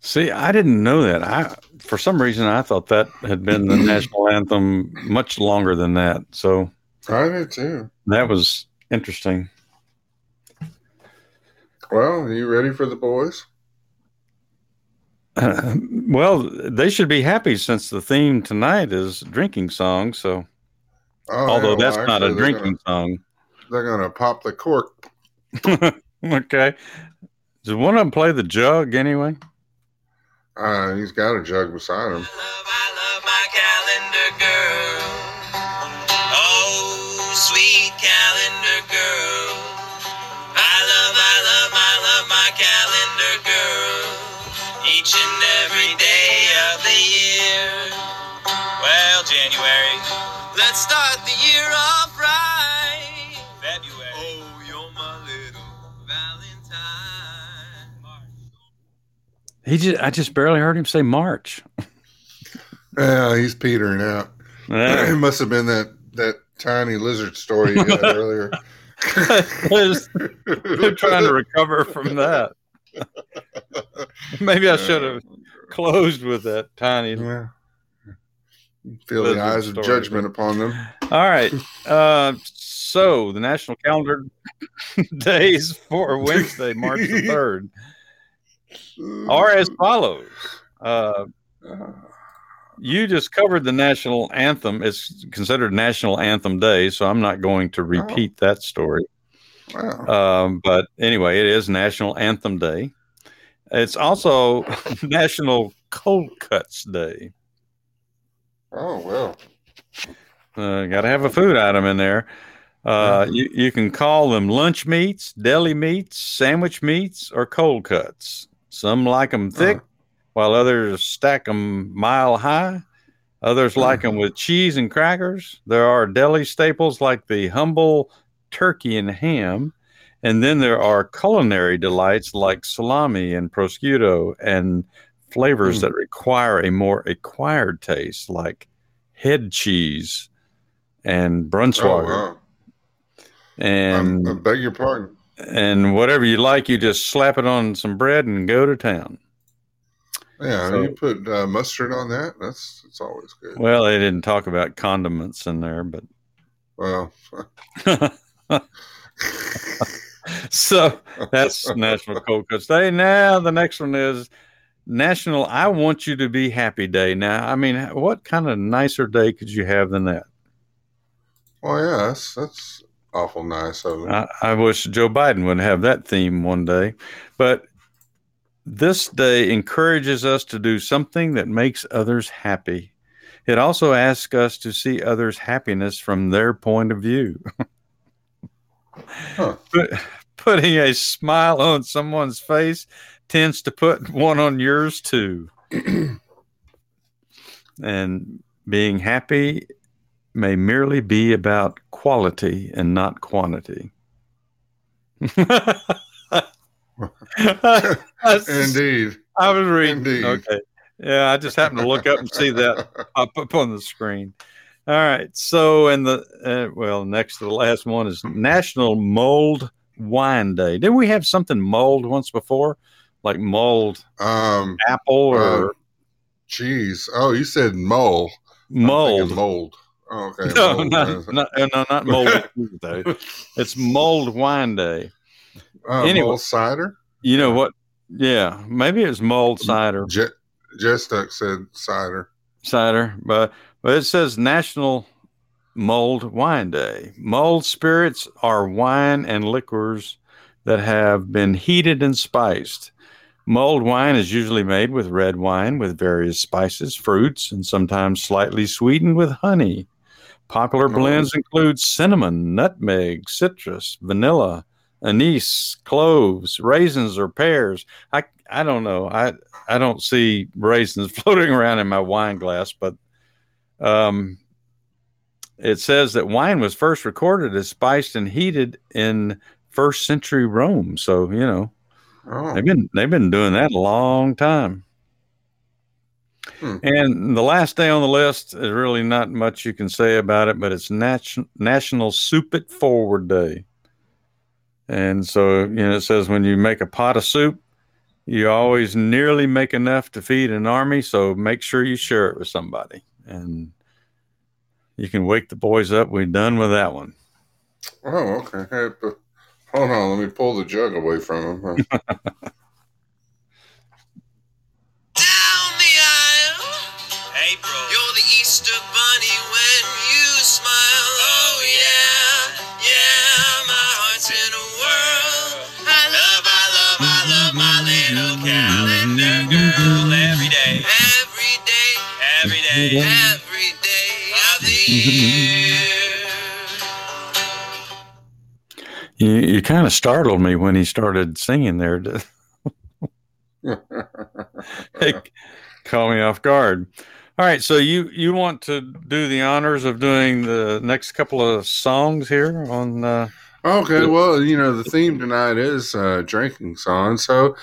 See, I didn't know that. I, for some reason, I thought that had been the *clears throat* national anthem much longer than that. So I did too. that was interesting. Well, are you ready for the boys? Uh, well, they should be happy since the theme tonight is drinking songs. So, Oh, although yeah, well, that's not a actually, they're drinking Gonna, they're going to pop the cork. *laughs* okay. Does one of them play the jug anyway? Uh, he's got a jug beside him. love, I love He just, I just barely heard him say March. *laughs* Yeah, he's petering out. it *clears throat* must have been that, that tiny lizard story you had earlier. I'm *laughs* trying to recover from that. Maybe I should have closed with that tiny. Yeah. Feel the eyes of story. judgment upon them. All right. Uh, so the national calendar *laughs* days for Wednesday, March the third, are as follows. Uh, you just covered the national anthem. It's considered National Anthem Day, so I'm not going to repeat that story. Wow. Um, but anyway, it is National Anthem Day. It's also *laughs* National Cold Cuts Day. Oh well. Uh, Got to have a food item in there. Uh, Mhm. you, you can call them lunch meats, deli meats, sandwich meats, or cold cuts. Some like them thick, Huh. while others stack them mile high. Others like them with cheese and crackers. There are deli staples like the humble turkey and ham. And then there are culinary delights like salami and prosciutto and flavors Mm. that require a more acquired taste like head cheese and Oh Braunschweiger. wow. and I'm, I beg your pardon. And whatever you like, you just slap it on some bread and go to town. Yeah, So- you put uh, mustard on that. That's it's always good. Well, they didn't talk about condiments in there, but Well, *laughs* so that's National *laughs* Cold Cuts Day. Now the next one is National I Want You to Be Happy Day. Now, I mean, what kind of nicer day could you have than that? well, yeah, that's that's awful nice of. I, I wish Joe Biden would have that theme one day. But this day encourages us to do something that makes others happy. It also asks us to see others' happiness from their point of view. *laughs* Huh. Put, putting a smile on someone's face tends to put one on yours too. *clears throat* and being happy may merely be about quality and not quantity. *laughs* Indeed. I was reading. Indeed. Okay. Yeah, I just happened to look up and see that *laughs* pop up on the screen. All right. So, and the, uh, well, next to the last one is National Mold Wine Day. Didn't we have something mold once before? Like mold Um, apple or uh. Oh, you said mole. I'm mold? mold. Oh, okay. *laughs* No, mold. not, not, uh, no, not mold. *laughs* though. It's Mold Wine Day. Uh, anyway. mold cider. You know what? Yeah, maybe it's mold cider. Je- Jess Duck said cider. cider, but but it says National Mold Wine Day. Mold spirits are wine and liquors that have been heated and spiced. Mold wine is usually made with red wine with various spices, fruits, and sometimes slightly sweetened with honey. Popular blends include cinnamon, nutmeg, citrus, vanilla, anise, cloves, raisins, or pears. I I don't know. I I don't see raisins *laughs* floating around in my wine glass, but um, it says that wine was first recorded as spiced and heated in first century Rome. So you know Oh, they've been they've been doing that a long time. Hmm. And the last day on the list is really not much you can say about it, but it's Nat- National Soup It Forward Day. And so, you know, it says when you make a pot of soup, you always nearly make enough to feed an army. So make sure you share it with somebody. And you can wake the boys up. We're done with that one. oh, okay. Hey, hold on. Let me pull the jug away from him. *laughs* April. You're the Easter bunny when you smile. Oh, yeah. Yeah, my heart's in a whirl. I love, I love, I love my little calendar girl every day. Every day. Every day. Every day of the year. You, you kind of startled me when he started singing there. *laughs* *laughs* it caught me off guard. All right, so you you want to do the honors of doing the next couple of songs here on? Uh, Okay, well, you know, the theme tonight is uh, drinking songs, so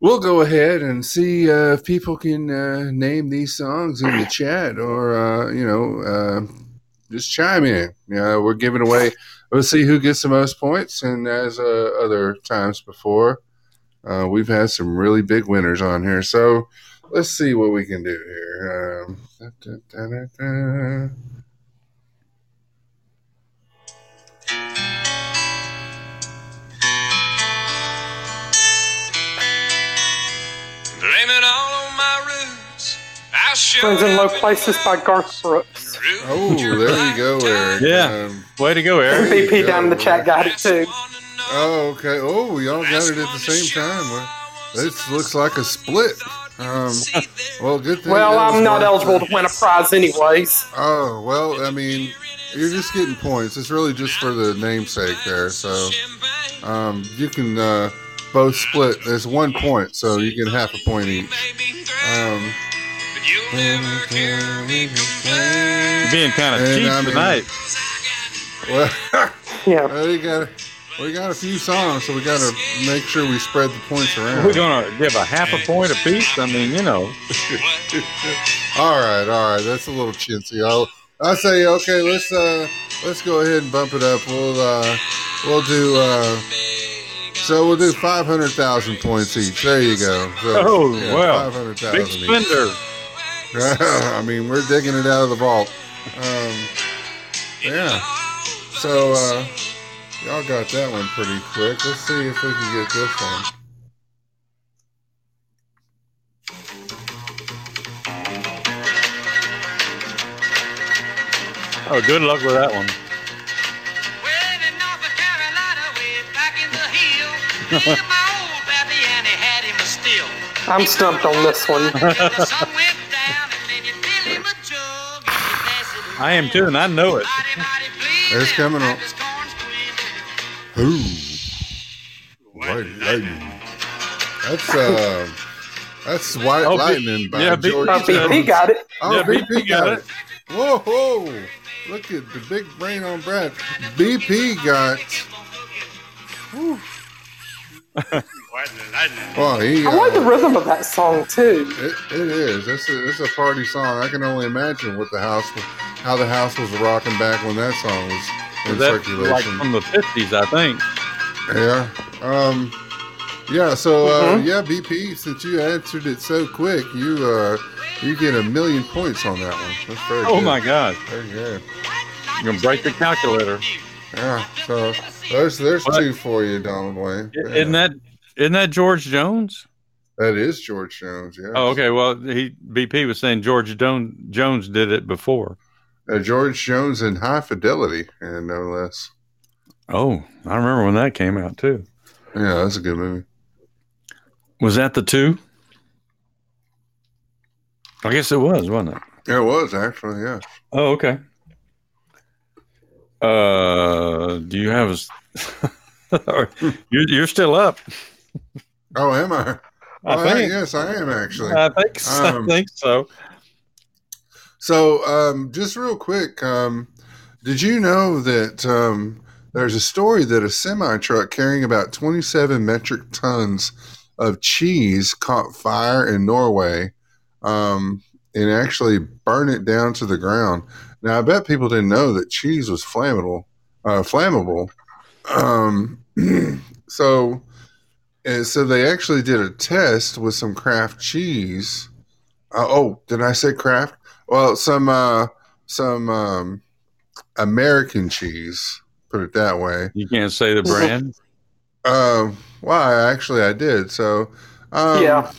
we'll go ahead and see uh, if people can uh, name these songs in the chat or, uh, you know, uh, just chime in. You know, we're giving away, we'll see who gets the most points. And as uh, other times before, uh, we've had some really big winners on here. So let's see what we can do here. Um, da, da, da, da, da. Blame it all on my roots. I Friends in Low Places by Garth Brooks. Oh, there you go, Eric. Yeah. Um, Way to go, Eric. There you BP down in the chat got it too. oh, okay. Oh, y'all got it at the same time. This looks like a split. Um, *laughs* *laughs* well, good thing. Well, I'm not eligible it. to win a prize anyways. Oh, well, I mean, you're just getting points. It's really just for the namesake there. So um, you can uh, both split. There's one point, so you get half a point each. Um, You're being kind of cheap I mean- tonight. well, *laughs* Yeah. well, you got we got a few songs, so we got to make sure we spread the points around. We're gonna give a half a point apiece. I mean, you know. *laughs* All right, all right. That's a little chintzy. I'll I say okay. Let's uh let's go ahead and bump it up. We'll uh we'll do uh so we'll do five hundred thousand points each. There you go. So, Oh, wow. five hundred Big spender. *laughs* I mean, we're digging it out of the vault. Um, yeah. So uh y'all got that one pretty quick. Let's see if we can get this one. Oh, good luck with that one. Well, in North Carolina, way back in the hill, my old pappy Annie had him a still. I'm stumped on this one. The sun went down, and then you fill him a jug, and you pass it I am too, and I know it. Mighty, mighty It's coming and up. His corn squeezed. Ooh. White lightning. That's uh that's White Oh, B- Lightning by yeah, B- George. Uh, BP got it. Oh, Yeah, BP, BP got got it. Whoa, whoa. Look at the big brain on Brad. BP got. Whew. *laughs* Well, he, I like the uh, rhythm of that song too. it, it is. It's a, it's a party song. I can only imagine what the house, was- how the house was rocking back when that song was in That's like from the fifties, I think. Yeah. Um. Yeah. So uh, Mhm. yeah, BP. Since you answered it so quick, you uh, you get a million points on that one. That's very Oh good. my god. Very good. you're gonna break the calculator. Yeah. So there's there's What? two for you, Donald Wayne. Yeah. Isn't that isn't that George Jones? that is George Jones? Yeah. Oh, okay. Well, he BP was saying George Jones Jones did it before. Uh, George Jones in High Fidelity, and no less. Oh, I remember when that came out too. Yeah, that's a good movie. Was that the two? I guess it was, wasn't it? Yeah, it was actually. Yeah. Oh, okay. Uh, do you have a? *laughs* you're you're still up. Oh, am I? I Well, think. yes, I am actually. I think so. Um, I think so. So, um, just real quick, um, did you know that um, there's a story that a semi truck carrying about 27 metric tons of cheese caught fire in Norway um, and actually burned it down to the ground? Now, I bet people didn't know that cheese was flammable. Uh, flammable. Um, *clears throat* so, and so they actually did a test with some Kraft cheese. Uh, oh, did I say Kraft? Well, some uh, some um, American cheese. Put it that way. You can't say the brand. Uh, well, actually, I did. So, um, Yeah.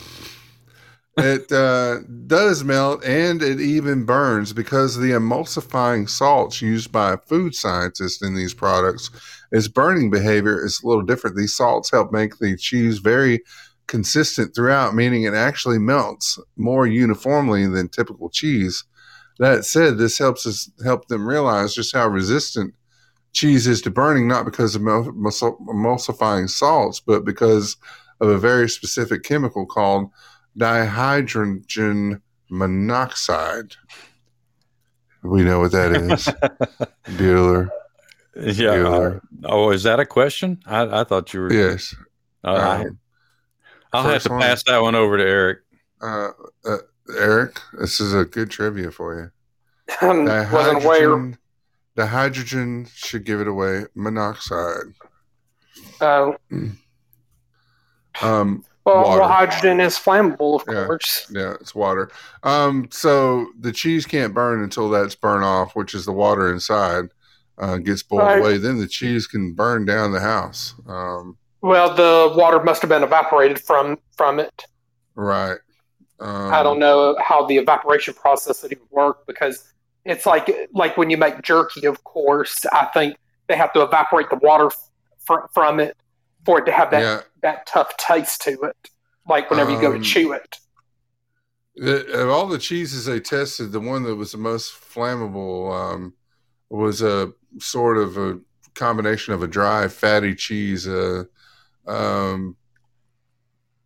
it uh, does melt and it even burns because the emulsifying salts used by food scientists in these products, its burning behavior is a little different. These salts help make the cheese very consistent throughout, meaning it actually melts more uniformly than typical cheese. That said, this helps us help them realize just how resistant cheese is to burning, not because of emul- emul- emulsifying salts, but because of a very specific chemical called dihydrogen monoxide. We know what that is, *laughs* Bueller. Yeah. Bueller. uh, oh, is that a question? I, I thought you were. Yes. Uh, Um, I'll have to one. pass that one over to Eric. uh, uh, Eric, this is a good trivia for you. *laughs* Wasn't aware. Dihydrogen, dihydrogen should give it away. Monoxide. Uh, *clears throat* Um, well, Water. well, hydrogen is flammable, of Yeah. course. yeah, it's water. Um, so the cheese can't burn until that's burned off, which is the water inside uh, gets boiled Right. away. Then the cheese can burn down the house. Um, Well, the water must have been evaporated from from it. right. Um, I don't know how the evaporation process would even work because it's like like when you make jerky. Of course, I think they have to evaporate the water fr- from it for it to have that Yeah, that tough taste to it. Like whenever you go to Um, chew it. the, of all the cheeses they tested, the one that was the most flammable um, was a sort of a combination of a dry, fatty cheese. Uh, um,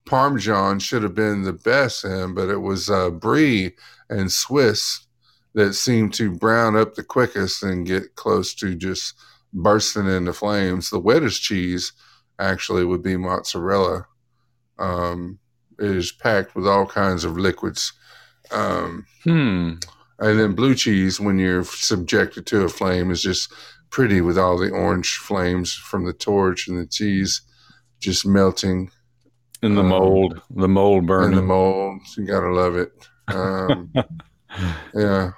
Parmesan should have been the best, in, but it was uh, Brie and Swiss that seemed to brown up the quickest and get close to just bursting into flames. The wettest cheese actually would be mozzarella. Um, it is packed with all kinds of liquids. Um, Hmm. and then blue cheese, when you're subjected to a flame, is just pretty with all the orange flames from the torch and the cheese just melting In the Um, mold, the mold in burning. the mold. You gotta love it. Um, *laughs* yeah.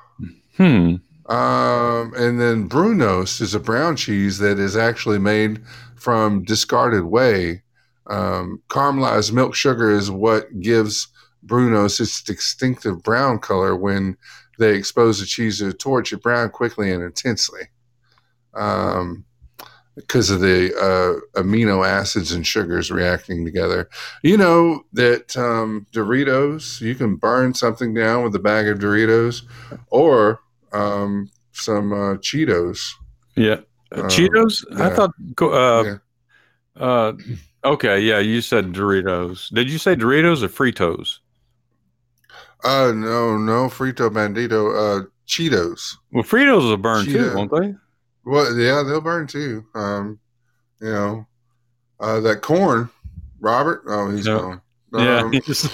hmm. Um, and then Brunost is a brown cheese that is actually made from discarded whey. Um, caramelized milk sugar is what gives Brunost its distinctive brown color. When they expose the cheese to a torch, it brown quickly and intensely. Um, because of the uh, amino acids and sugars reacting together. You know that um, Doritos, you can burn something down with a bag of Doritos or um, some uh, Cheetos. Yeah. Um, Cheetos? I thought. Uh, Yeah. uh, okay. Yeah. You said Doritos. Did you say Doritos or Fritos? Uh, no, no, Frito Bandito, uh, Cheetos. Well, Fritos will burn too, won't they? Well, yeah, they'll burn too. Um, you know, uh, that corn, Robert. Oh, he's Yeah. gone. Yeah. Um, *laughs* *laughs*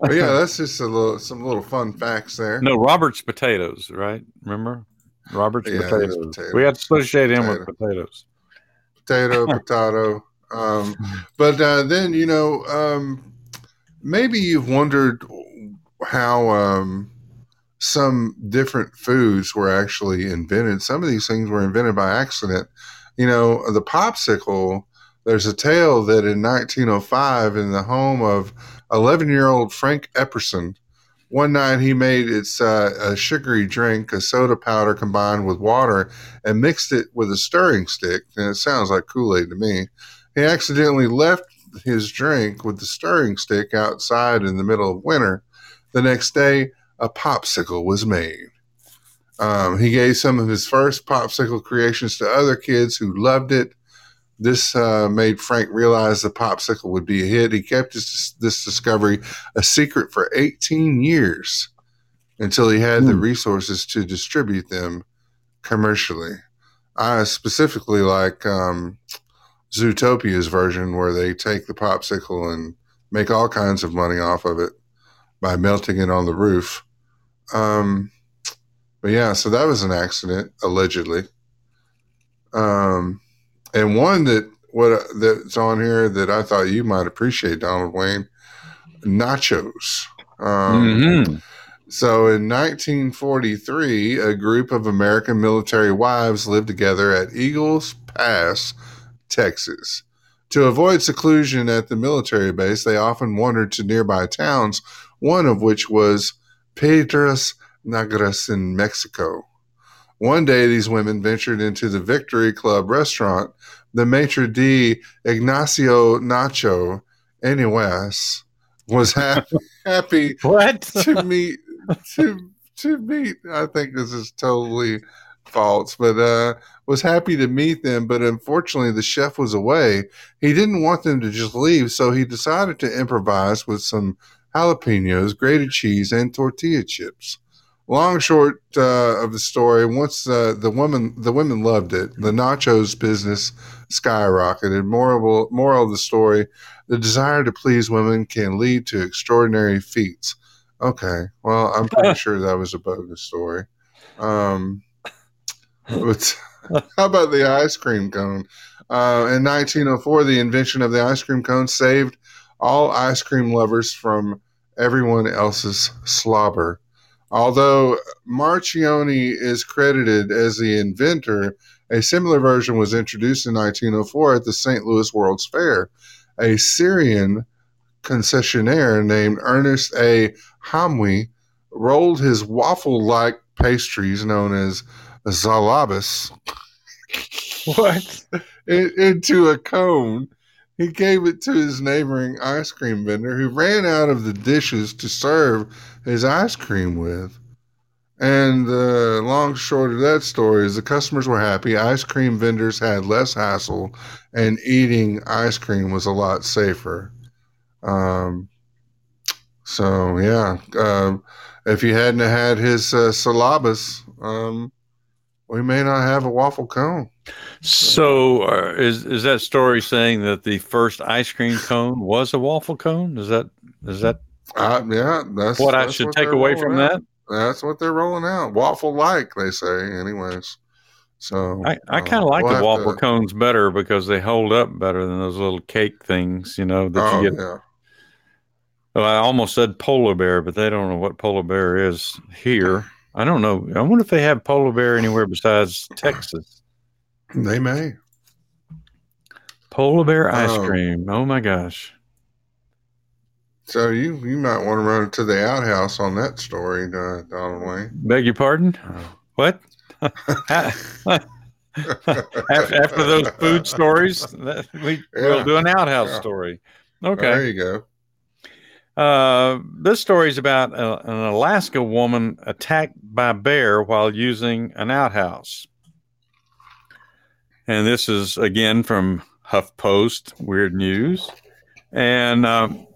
but yeah, that's just a little, some little fun facts there. no, Robert's potatoes, right? Remember? Robert's Yeah, potatoes. potatoes. We had to associate him with potatoes. potato, *laughs* potato. Um, but uh, then you know, um, maybe you've wondered how um, some different foods were actually invented. Some of these things were invented by accident. You know, the popsicle. There's a tale that in 1905, in the home of 11 year old Frank Epperson, one night he made its uh, a sugary drink, a soda powder combined with water, and mixed it with a stirring stick. And it sounds like Kool Aid to me. He accidentally left his drink with the stirring stick outside in the middle of winter. The next day, a popsicle was made. Um, he gave some of his first popsicle creations to other kids who loved it. This uh, made Frank realize the popsicle would be a hit. He kept this, this discovery a secret for 18 years until he had the Hmm. resources to distribute them commercially. I specifically like um, Zootopia's version where they take the popsicle and make all kinds of money off of it by melting it on the roof. Um, but yeah, so that was an accident allegedly. Um, and one that what that's on here that I thought you might appreciate, Donald Wayne, nachos. Um, Mhm. so in 1943, a group of American military wives lived together at Eagles Pass, Texas. To avoid seclusion at the military base, they often wandered to nearby towns, one of which was Piedras Negras in Mexico. One day, these women ventured into the Victory Club restaurant. The maitre d' Ignacio Nacho, anyways, was happy, *laughs* happy What? to meet to to meet i think this is totally false but uh was happy to meet them but unfortunately the chef was away he didn't want them to just leave so he decided to improvise with some jalapenos grated cheese and tortilla chips long short uh, of the story once uh, the woman the women loved it the nachos business skyrocketed moral moral of the story the desire to please women can lead to extraordinary feats Okay. Well, I'm pretty *laughs* sure that was a bogus story. Um, but *laughs* how about the ice cream cone? Uh, in 1904, the invention of the ice cream cone saved all ice cream lovers from everyone else's slobber. Although Marchiony is credited as the inventor, a similar version was introduced in 1904 at the St. Louis World's Fair. A Syrian concessionaire named Ernest A. Hamwi rolled his waffle-like pastries known as zalabis What? into a cone. He gave it to his neighboring ice cream vendor, who ran out of the dishes to serve his ice cream with. And the long short of that story is the customers were happy. Ice cream vendors had less hassle, and eating ice cream was a lot safer. Um, so yeah, um, if you hadn't had his uh, syllabus, um, we may not have a waffle cone. So uh, is is that story saying that the first ice cream cone was a waffle cone? Is that is that Uh, yeah, that's what I that's should take away from out. that? That's what they're rolling out. Waffle like they say, anyways. So I, I uh, kind of like we'll the waffle to- cones better because they hold up better than those little cake things, you know, that Oh you get. yeah, Well, I almost said polar bear, but they don't know what polar bear is here. I don't know. I wonder if they have polar bear anywhere besides Texas. They may. Polar bear ice Oh. cream. Oh my gosh. So you you might want to run to the outhouse on that story, uh, Donald Wayne. Beg your pardon? What? *laughs* after, after those food stories, that- we, we'll do an outhouse Yeah. story. Okay. There you go. Uh, this story is about a, an Alaska woman attacked by bear while using an outhouse. And this is again from HuffPost, Weird News. And um,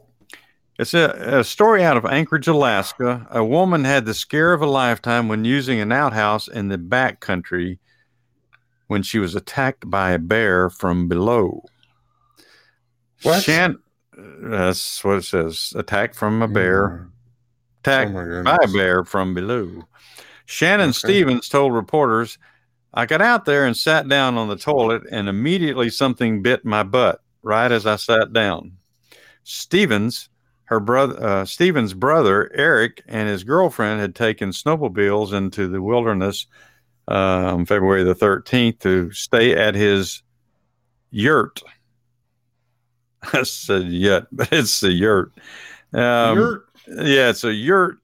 it's a, a story out of Anchorage, Alaska. A woman had the scare of a lifetime when using an outhouse in the backcountry when she was attacked by a bear from below. What? Shan- that's what it says. Attack from a bear. Oh Attack my by a bear from below. Shannon Okay. Stevens told reporters, I got out there and sat down on the toilet, and immediately something bit my butt right as I sat down. Stevens, her brother, uh, Stevens' brother Eric, and his girlfriend had taken snowmobiles into the wilderness uh, on February the 13th to stay at his yurt. *laughs* I said yurt, *laughs* but it's a yurt. Um, You're- yeah, it's a yurt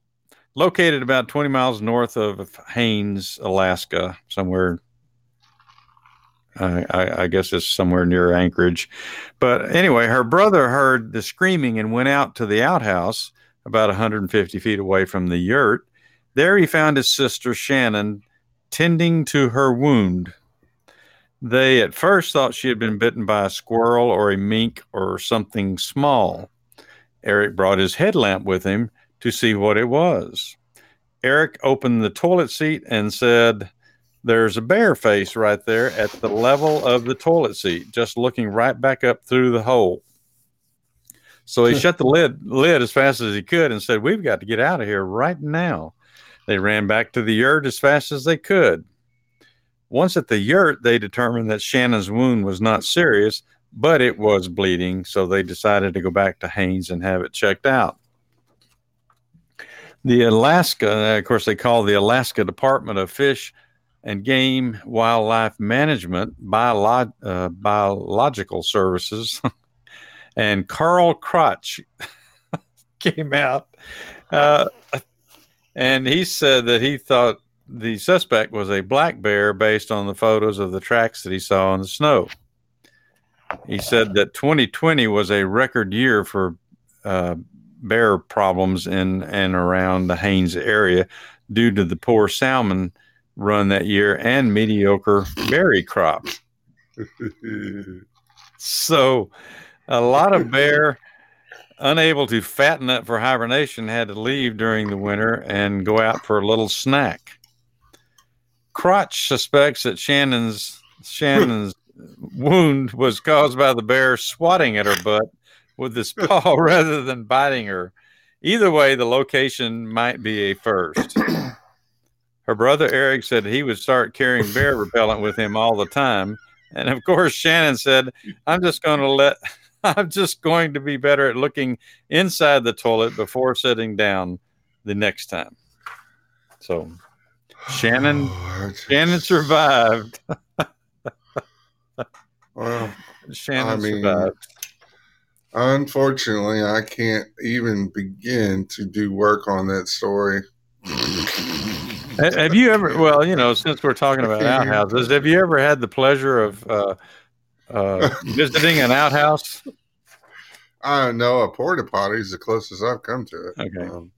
located about 20 miles north of Haines, Alaska, somewhere. I, I, I guess it's somewhere near Anchorage. But anyway, her brother heard the screaming and went out to the outhouse about 150 feet away from the yurt. There he found his sister Shannon tending to her wound. They at first thought she had been bitten by a squirrel or a mink or something small. Eric brought his headlamp with him to see what it was. Eric opened the toilet seat and said, There's a bear face right there at the level of the toilet seat, just looking right back up through the hole. So he shut the lid lid as fast as he could and said, We've got to get out of here right now. They ran back to the yurt as fast as they could. Once at the yurt, they determined that Shannon's wound was not serious, but it was bleeding, so they decided to go back to Haines and have it checked out. The Alaska, of course, they call the Alaska Department of Fish and Game Wildlife Management uh, Biological Services, *laughs* and Carl Crotch *laughs* came out, uh, and he said that he thought the suspect was a black bear based on the photos of the tracks that he saw in the snow. He said that 2020 was a record year for uh, bear problems in and around the Haines area due to the poor salmon run that year and mediocre berry crop. So, a lot of bear unable to fatten up for hibernation had to leave during the winter and go out for a little snack. Crotch suspects that Shannon's Shannon's wound was caused by the bear swatting at her butt with his paw *laughs* rather than biting her. Either way, the location might be a first. *clears throat* Her brother Eric said he would start carrying *laughs* bear repellent with him all the time. And of course, Shannon said, I'm just going to let, *laughs* I'm just going to be better at looking inside the toilet before sitting down the next time. So Shannon, *sighs* Oh, Shannon survived. Well, Shannon I mean, survived. Unfortunately, I can't even begin to do work on that story. Have you ever? Well, you know, since we're talking about outhouses, have you ever had the pleasure of uh, uh, *laughs* visiting an outhouse? I know a porta potty is the closest I've come to it. Okay. Um,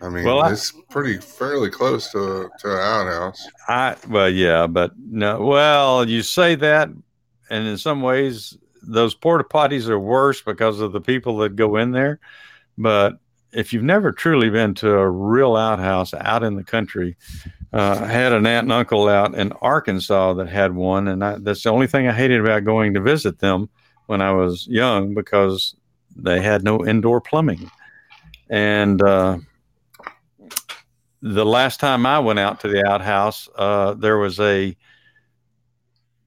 I mean, Well, I- it's pretty fairly close to to an outhouse. I well, yeah, but no. Well, you say that, and in some ways, those porta potties are worse because of the people that go in there. But if you've never truly been to a real outhouse out in the country, uh, I had an aunt and uncle out in Arkansas that had one, and I, that's the only thing I hated about going to visit them when I was young because they had no indoor plumbing, and. Uh, the last time I went out to the outhouse, uh, there was a,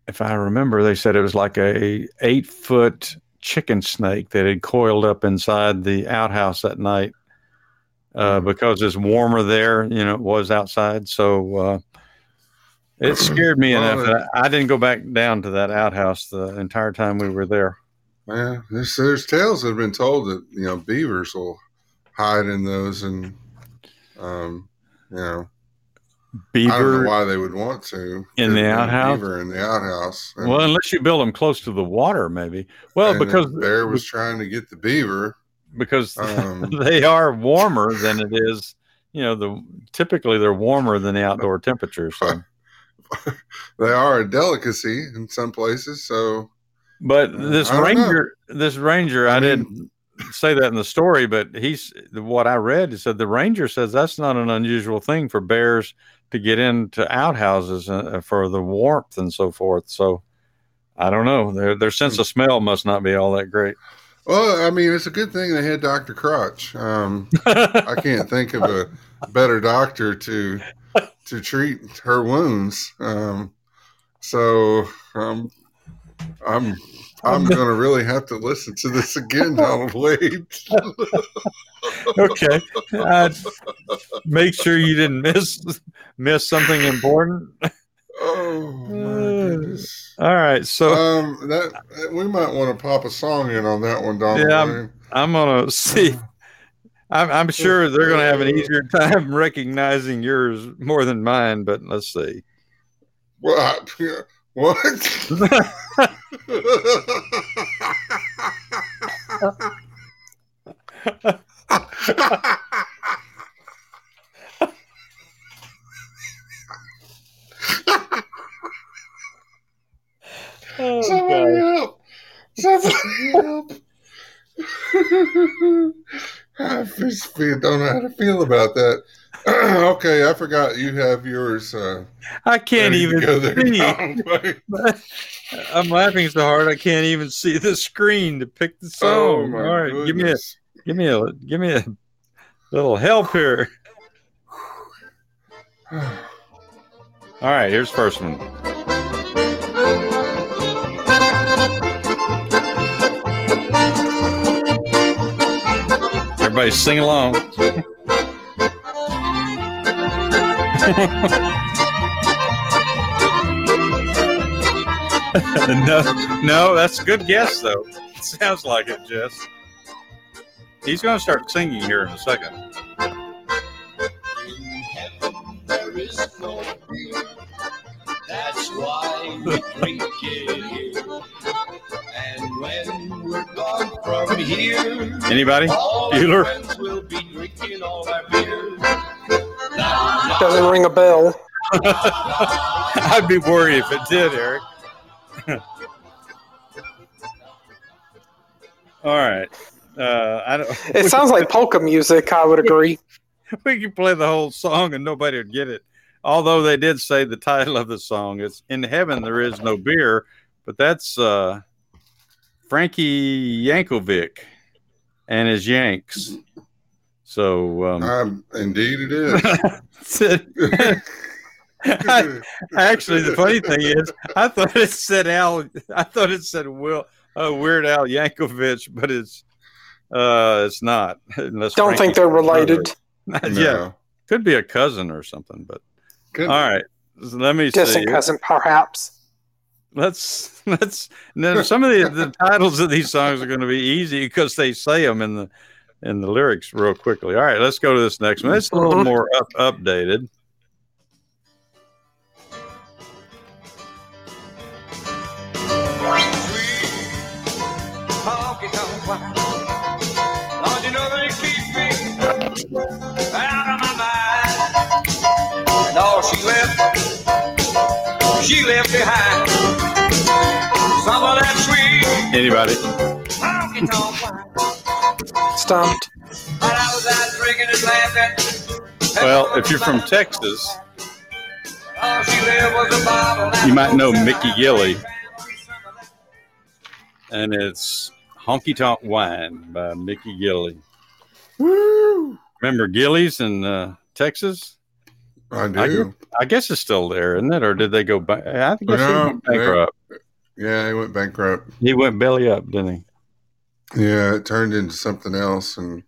if I remember, they said it was like a eight foot chicken snake that had coiled up inside the outhouse that night uh, because it's warmer there, you know, it was outside. So uh, it scared me *clears throat* Well, enough that I didn't go back down to that outhouse the entire time we were there. Yeah, there's, there's tales that have been told that you know beavers will hide in those, and um, you know, I don't Beaver. know why they would want to In the outhouse? Beaver in the outhouse. And- Well, unless you build them close to the water, maybe. Well, because bear was trying to get the beaver. because Um, *laughs* they are warmer than it is. You know, the typically they're warmer than the outdoor temperatures. So, *laughs* They are a delicacy in some places, so but this don't know. ranger, this ranger, I, I mean- didn't say that in the story, but he's what I read. Said the ranger says that's not an unusual thing for bears to get into outhouses uh, for the warmth and so forth. So, I don't know. Their their sense of smell must not be all that great. Well, I mean, it's a good thing they had Doctor Crotch. Um, I can't think of a better doctor to to treat her wounds. Um, so um, I'm I'm um, going to really have to listen to this again, Donald Wade. *laughs* okay. I'd make sure you didn't miss miss something important. oh my uh, goodness. All right, so Um, that we might want to pop a song in on that one, Donald. Yeah, Wade. I'm gonna see. I'm, I'm *laughs* sure they're gonna have an easier time *laughs* recognizing yours more than mine, but let's see. What? Somebody help! Somebody help! I just don't know how to feel about that. *clears throat* okay, I forgot you have yours. Uh, I can't even go there, see. *laughs* *laughs* I'm laughing so hard I can't even see the screen to pick the Oh song. my All right, give me a give me a give me a little help here. *sighs* All right, here's the first one. Everybody sing along. *laughs* *laughs* no, no, that's a good guess though. *laughs* Sounds like it, Jess. He's going to start singing here in a second. In heaven there is no beer. That's why we drink it here. And when we're gone from here, Anybody? all Bueller? Doesn't ring a bell. *laughs* I'd be worried if it did, Eric. *laughs* All right. Uh, I don't. *laughs* It sounds like polka music. I would agree. we could play the whole song and nobody would get it. Although they did say the title of the song is "In Heaven There Is No Beer," but that's uh, Frankie Yankovic and his Yanks. So um, Um, indeed, it is. *laughs* I- actually, the funny thing is, I thought it said Al. I thought it said Will uh, Weird Al Yankovic, but it's uh, it's not. Unless Don't think they're brother. related. *laughs* yeah, could be a cousin or something. But Good. all right, so let me Distant see. cousin, perhaps. let's let's now some of the, the titles of these songs are going to be easy because they say them in the in the lyrics real quickly. All right, let's go to this next one. It's a little more up, updated. And she left, she left behind some of that sweet Anybody? Honky tonk wine. Stumped. And I was out drinking and laughing. Well, if you're from Texas, all she left was a bottle. you might know Mickey Gilley, and it's "Honky Tonk Wine" by Mickey Gilley. Woo! Remember Gilley's in uh, Texas? I I do. I guess it's still there, isn't it? Or did they go back? I think No, he went bankrupt. Yeah, he went bankrupt. He went belly up, didn't he? Yeah, it turned into something else, and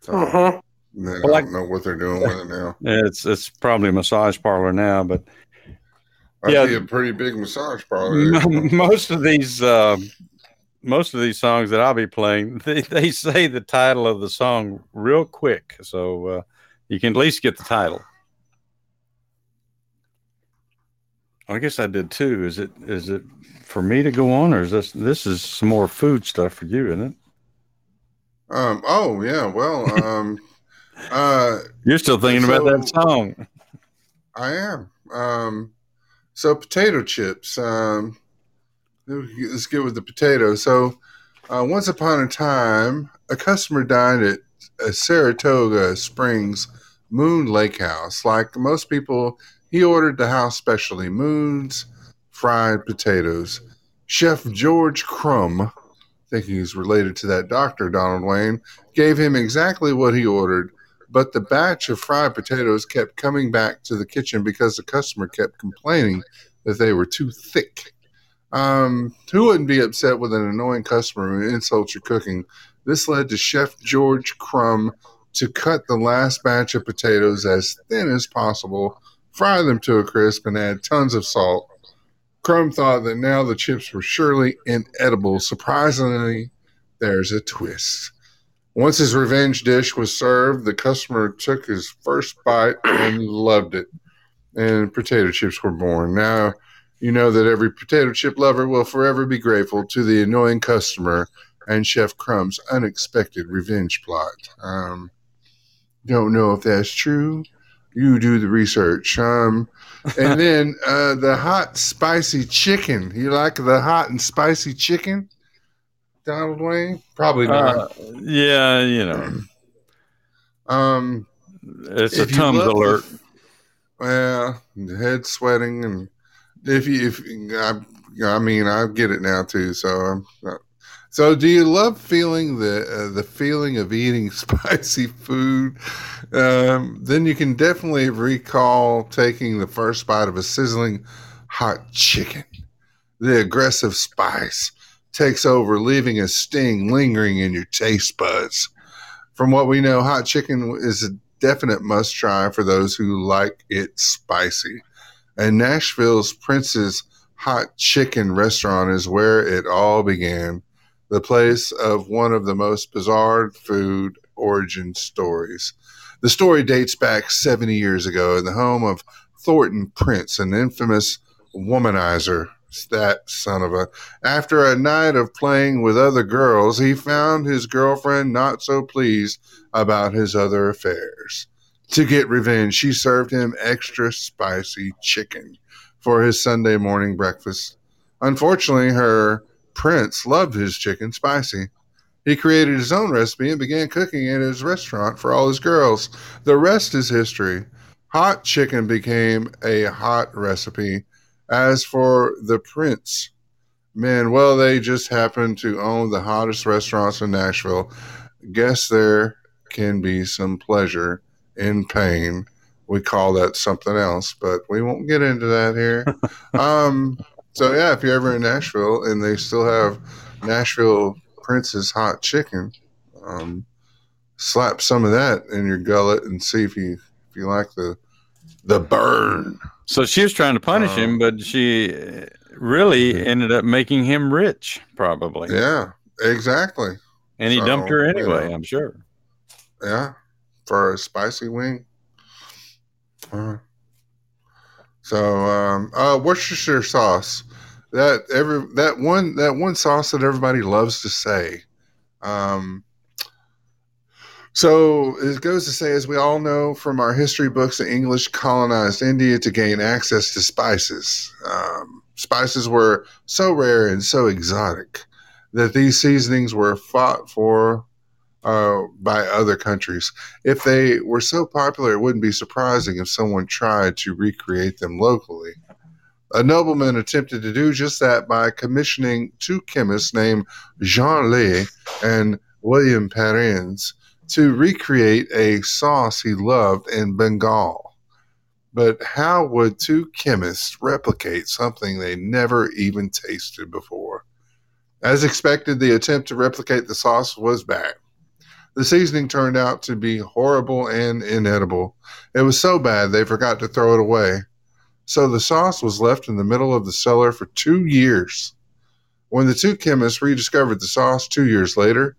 so Mhm. they Well, I- don't know what they're doing with it now. It's it's probably a massage parlor now, but I Yeah. see a pretty big massage parlor. there. *laughs* most of these uh, most of these songs that I'll be playing, *laughs* they, they say the title of the song real quick, so uh, you can at least get the title. I guess I did too. Is it is it for me to go on, or is this this is some more food stuff for you, isn't it? Um. Oh yeah. Well. Um. *laughs* uh. You're still thinking about that song. I am. Um. So potato chips. Um. Let's get with the potato. So, uh, once upon a time, a customer dined at a Saratoga Springs Moon Lake House. Like most people, he ordered the house specialty moons, fried potatoes. Chef George Crum, thinking he's related to that doctor, Donald Wayne, gave him exactly what he ordered, but the batch of fried potatoes kept coming back to the kitchen because the customer kept complaining that they were too thick. Um, who wouldn't be upset with an annoying customer who insults your cooking? This led to Chef George Crum to cut the last batch of potatoes as thin as possible, fry them to a crisp, and add tons of salt. Crum thought that now the chips were surely inedible. Surprisingly, there's a twist. Once his revenge dish was served, the customer took his first bite and loved it. And potato chips were born. Now, you know that every potato chip lover will forever be grateful to the annoying customer and Chef Crum's unexpected revenge plot. Um, don't know if that's true. You do the research. Um, and then uh, the hot, spicy chicken. You like the hot and spicy chicken, Donald Wayne? Probably not. Uh, yeah, you know, *clears throat* um, it's a Tums alert. Well, the head sweating, and if you, if I, I mean, I get it now too. So, I'm not, so do you love feeling the uh, the feeling of eating *laughs* spicy food? Um, then you can definitely recall taking the first bite of a sizzling hot chicken. The aggressive spice takes over, leaving a sting lingering in your taste buds. From what we know, hot chicken is a definite must try for those who like it spicy. And Nashville's Prince's Hot Chicken restaurant is where it all began, the place of one of the most bizarre food origin stories. The story dates back 70 years ago in the home of Thornton Prince, an infamous womanizer. That son of a. After a night of playing with other girls, he found his girlfriend not so pleased about his other affairs. To get revenge, she served him extra spicy chicken for his Sunday morning breakfast. Unfortunately, her prince loved his chicken spicy. He created his own recipe and began cooking at his restaurant for all his girls. The rest is history. Hot chicken became a hot recipe. As for the prince, man, well, they just happen to own the hottest restaurants in Nashville. Guess there can be some pleasure in pain. We call that something else, but we won't get into that here. *laughs* um, so yeah, if you're ever in Nashville and they still have Nashville Prince's hot chicken, um, slap some of that in your gullet and see if you if you like the the burn. So she was trying to punish Um, him, but she uh, really ended up making him rich, probably. Yeah, exactly. And he So, dumped her anyway, know. I'm sure. Yeah, for a spicy wing. Uh, so, um, uh, Worcestershire sauce. That every that one that one sauce that everybody loves to say. Um, so it goes to say, as we all know from our history books, the English colonized India to gain access to spices. Um, spices were so rare and so exotic that these seasonings were fought for uh, by other countries. If they were so popular, it wouldn't be surprising if someone tried to recreate them locally. A nobleman attempted to do just that by commissioning two chemists named Jean Lea and William Perrins to recreate a sauce he loved in Bengal. But how would two chemists replicate something they never even tasted before? As expected, the attempt to replicate the sauce was bad. The seasoning turned out to be horrible and inedible. It was so bad they forgot to throw it away. So the sauce was left in the middle of the cellar for two years. When the two chemists rediscovered the sauce two years later,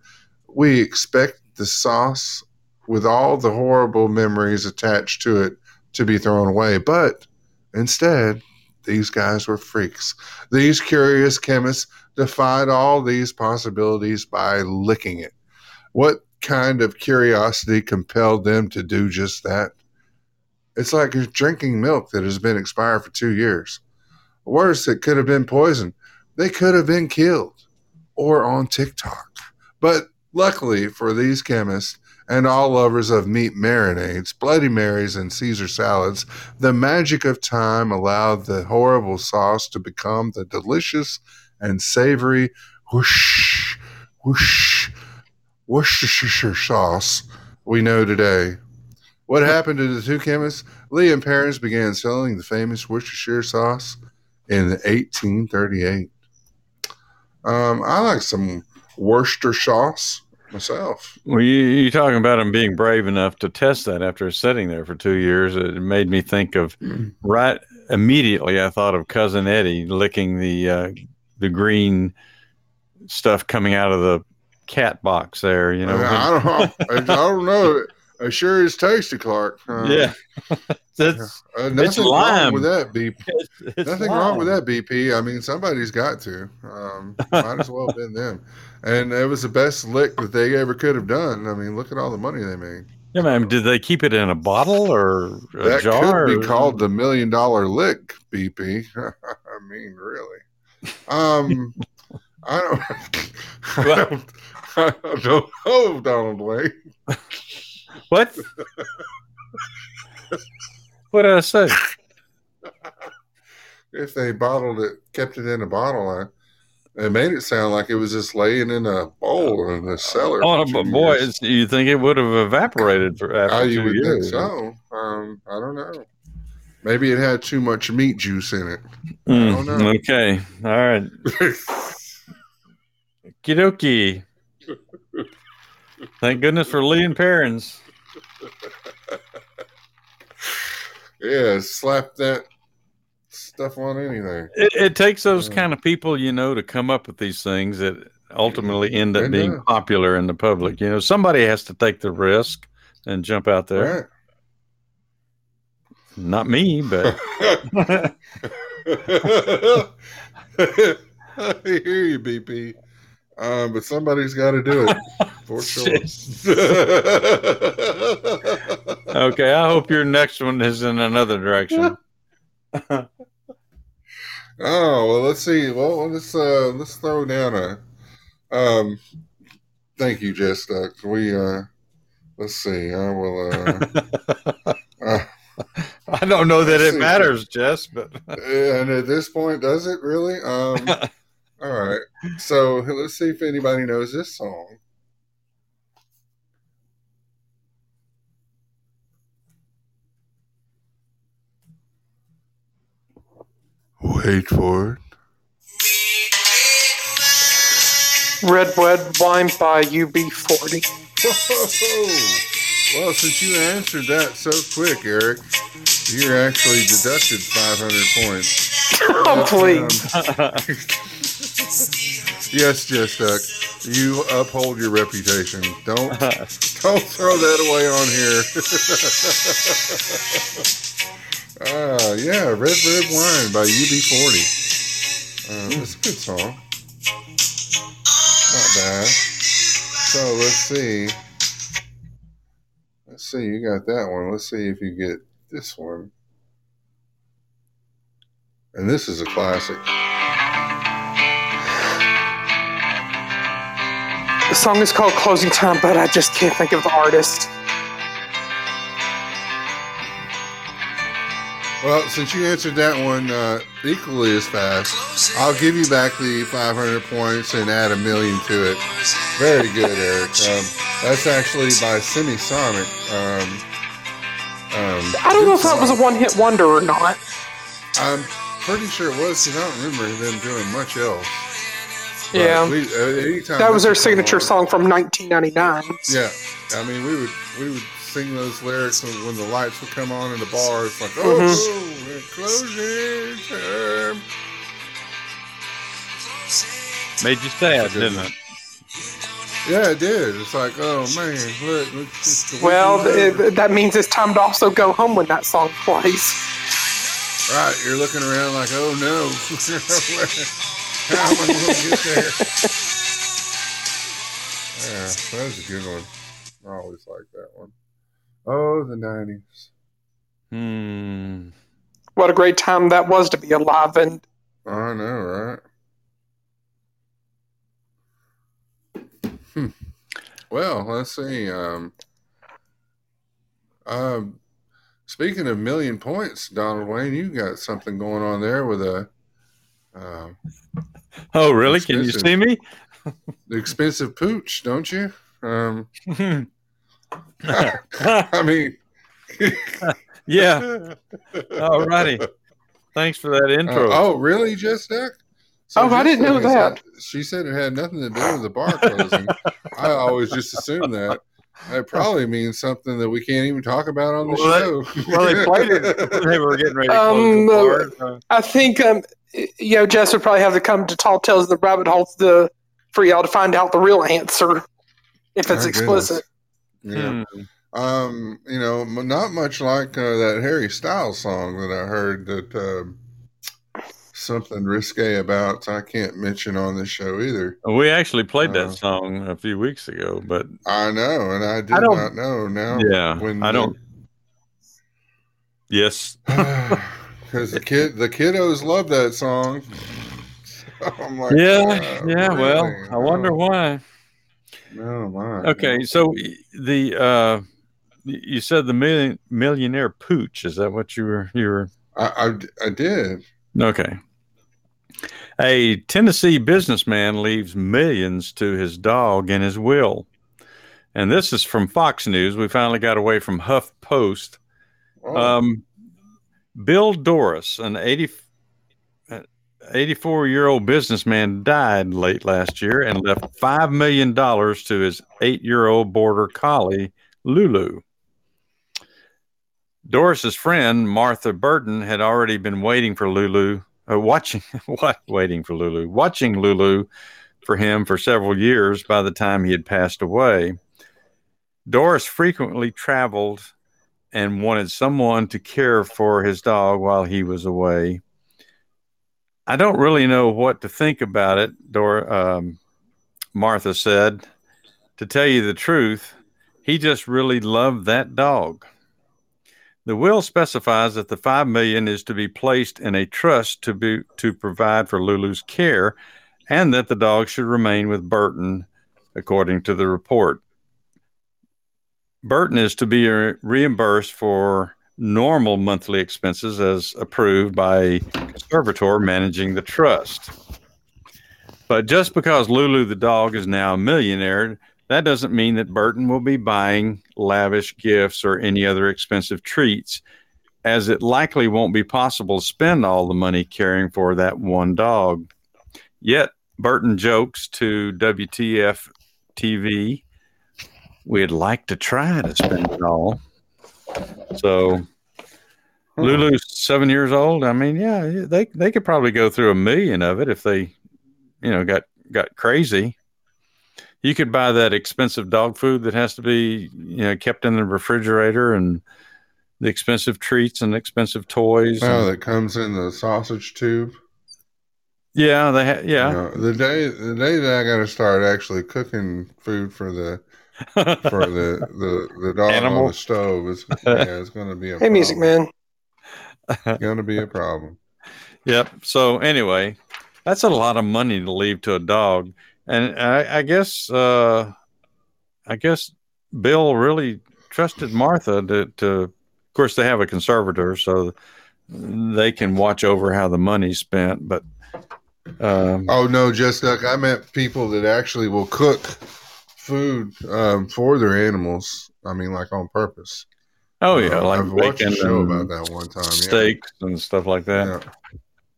we expect the sauce, with all the horrible memories attached to it, to be thrown away. But instead, these guys were freaks. These curious chemists defied all these possibilities by licking it. What kind of curiosity compelled them to do just that? It's like drinking milk that has been expired for two years. Worse, it could have been poison. They could have been killed or on TikTok. But luckily for these chemists and all lovers of meat marinades, Bloody Marys, and Caesar salads, the magic of time allowed the horrible sauce to become the delicious and savory whoosh, whoosh, Worcestershire sauce we know today. What happened to the two chemists? Lea and Perrins began selling the famous Worcestershire sauce in 1838. Um, I like some Worcester sauce myself. Well, you, you talking about him being brave enough to test that after sitting there for two years. It made me think of right immediately. I thought of cousin Eddie licking the uh, the green stuff coming out of the cat box there. You know, I don't know. I, I don't know. *laughs* It sure is tasty, Clark. Uh, yeah, *laughs* that's uh, nothing wrong lime. with that, BP. *laughs* it's, it's Nothing wrong with that, BP. I mean, somebody's got to. Um, might as well have been them. And it was the best lick that they ever could have done. I mean, look at all the money they made. Yeah, man. Did they keep it in a bottle or a that jar? could or- be called the million dollar lick, BP. I mean, really. Um, I don't. I Well- don't, I *laughs* don't know, Donald Wayne. what? what did I say? If they bottled it, kept it in a bottle, I, it made it sound like it was just laying in a bowl in the cellar. Oh, but boy, it's, you think it would have evaporated for after Ah, you would think years? so. Um, I don't know. Maybe it had too much meat juice in it. Mm, don't know. Okay, all right. *laughs* Kidoki. Thank goodness for Lea and Perrins. yeah, slap that stuff on anything. It, it takes those Yeah. kind of people, you know, to come up with these things that ultimately mm-hmm. end up being popular in the public. You know, somebody has to take the risk and jump out there. Right. Not me, but *laughs* *laughs* *laughs* I hear you, BP. Um, but somebody's got to do it *laughs* for sure. *laughs* okay. I hope your next one is in another direction. *laughs* oh well, let's see. Well, let's uh, let's throw down a. Um, thank you, Jess Duck. We uh, let's see. I will. Uh, uh, I don't know that it see. matters, Jess, but and at this point, does it really? Um, all right. So let's see if anybody knows this song. Wait for it. Red Red Wine by UB40. Well, since you answered that so quick, Eric, You're actually deducted 500 points. *laughs* Oh, please. *laughs* Yes, Jess Duck. You uphold your reputation. Don't *laughs* don't throw that away on here. *laughs* Ah, yeah, Red Red Wine by UB40. Uh, that's a good song. Not bad. So let's see. Let's see. You got that one. Let's see if you get this one. And this is a classic. The song is called Closing Time, but I just can't think of the artist. Well, since you answered that one uh, equally as fast, I'll give you back the 500 points and add a million to it. Very good, Eric. Um, that's actually by Semisonic. Um, um, I don't know if that was a one hit wonder or not. I'm pretty sure it was because I don't remember them doing much else. But Yeah. we, uh, anytime That was this their signature on- song from 1999. Yeah, I mean, we would we would sing those lyrics when, when the lights would come on in the bar. It's like, oh, Mhm. we're closing time. Made you sad, didn't it? Yeah, it did. It's like, oh man, look. look it's Well, it, that means it's time to also go home when that song plays. right, you're looking around like, oh no, *laughs* *laughs* I going to get there? Yeah, that was *laughs* a good one. I always like that one. Oh, the nineties. Hmm. What a great time that was to be alive and I know, right? Hmm. Well, let's see. Um, um, speaking of million points, Donald Wayne, you got something going on there with a um Oh, really? Can you see me? The expensive pooch, don't you? Um, *laughs* *laughs* I mean, *laughs* yeah. All righty. Thanks for that Uh, intro. oh, really, Jess Duck? Oh, I didn't know Jess that. had- she said it had nothing to do with the bar closing. I always just assume that. That probably means something that we can't even talk about on the Well, show. well, they played it. they were getting ready to close Um, the bar. Uh, I think um, you know Jess would probably have to come to Tall Tales of the Rabbit Hole to, for y'all to find out the real answer if it's My explicit. yeah. hmm. Um, you know, not much like uh, that Harry Styles song that I heard that uh, something risque about. I can't mention on this show either. We actually played that Uh, song a few weeks ago, but I know, and I did I don't- not know. Now, yeah, when I don't. *sighs* Yes. *sighs* *laughs* because the kid, the kiddos love that song. *laughs* So I'm like, yeah, uh, yeah. Well. I wonder Oh, why. No, my. Okay, so the uh, you said the million, millionaire pooch. Is that what you were? You were I, I, I did. okay. A Tennessee businessman leaves millions to his dog in his will, and this is from Fox News. We finally got away from Huff Post. Oh, Um, Bill Dorris, an 80, 84 year old businessman, died late last year and left $5 million to his eight year old border collie, Lulu. Dorris's friend, Martha Burton, had already been waiting for Lulu, uh, watching, *laughs* what? Waiting for Lulu, watching Lulu for him for several years by the time he had passed away. Doris frequently traveled and wanted someone to care for his dog while he was away. I don't really know what to think about it, Dor- um, Martha said. To tell you the truth, he just really loved that dog. The will specifies that the five million is to be placed in a trust to be to provide for Lulu's care, and that the dog should remain with Burton, according to the report. Burton is to be reimbursed for normal monthly expenses as approved by a conservator managing the trust. But just because Lulu the dog is now a millionaire, that doesn't mean that Burton will be buying lavish gifts or any other expensive treats, as it likely won't be possible to spend all the money caring for that one dog. Yet, Burton jokes to WTF TV we'd like to try to spend it all. So hmm. Lulu's seven years old. I mean, yeah, they they could probably go through a million of it if they, you know, got got crazy. You could buy that expensive dog food that has to be, you know, kept in the refrigerator and the expensive treats and expensive toys. Oh, and- that comes in the sausage tube. yeah, they ha- yeah. You know, the day the day that I got to start actually cooking food for the for the the, the dog on the stove is yeah, it's going to be a Hey, Music problem. Man. Going to be a problem. Yep. So anyway, that's a lot of money to leave to a dog, and I, I guess uh, I guess Bill really trusted Martha to, to. Of course, they have a conservator, so they can watch over how the money's spent. But um, Oh no, just like I meant people that actually will cook food um, for their animals. I mean, like on purpose. oh yeah, Uh, like I've watched a show about that one time. yeah. steaks and stuff like that. Yeah.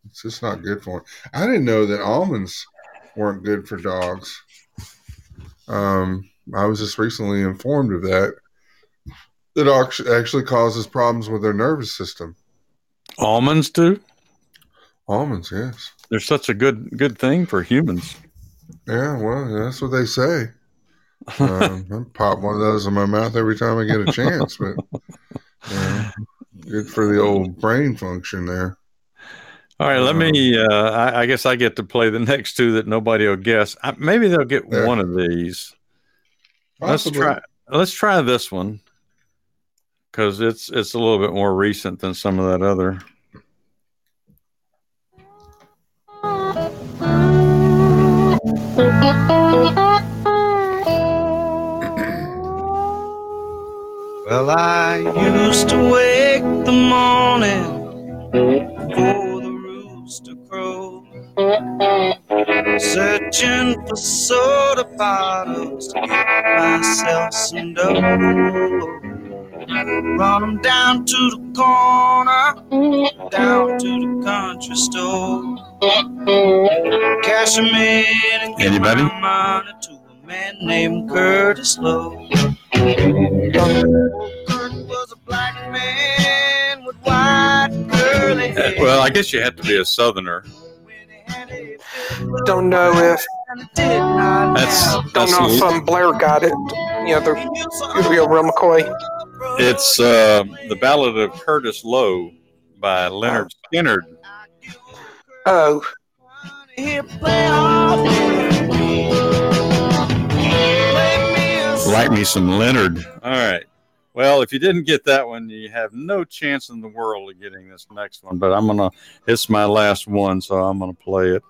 It's just not good for them. I didn't know that almonds weren't good for dogs. Um, I was just recently informed of that. That act- actually causes problems with their nervous system. Almonds do. Almonds, yes. They're such a good good thing for humans. Yeah, well, that's what they say. Um, I pop one of those in my mouth every time I get a chance, but you know, good for the old brain function there. All right, let me. Uh, I, I guess I get to play the next two that nobody will guess. I, maybe they'll get Yeah. one of these. Possibly. Let's try. Let's try this one because it's it's a little bit more recent than some of that other. *laughs* Well, I used to wake the morning for the rooster crow, searching for soda bottles to get myself some dough. Run 'em down to the corner, down to the country store. Cash 'em in and give Anybody? my money to a man named Curtis Loew. Well, I guess you have to be a southerner. Don't know if That's don't know if um, Blair got it. You know, the real Real McCoy. it's uh, the Ballad of Curtis Loew by Lynyrd Skynyrd. Oh, Like me some Lynyrd. All right. Well, if you didn't get that one, you have no chance in the world of getting this next one. But I'm gonna. It's my last one, so I'm gonna play it.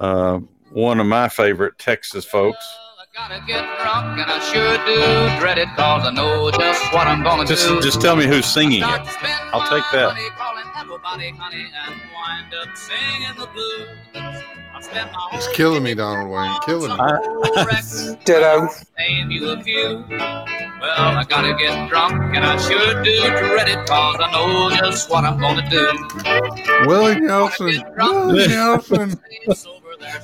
Uh, one of my favorite Texas folks. Gotta get drunk, and I sure do dread it, cause I know just what I'm gonna Just, do. just tell me who's singing it. I'll take that. Money calling everybody honey, and wind up singing the blues. I spent my It's killing me, Donald Wayne. Killing me. I- old records, ditto. name you a few. Well, I gotta get drunk, and I sure do dread it, cause I know just what I'm gonna do. Willie Nelson. Willie *laughs* Nelson.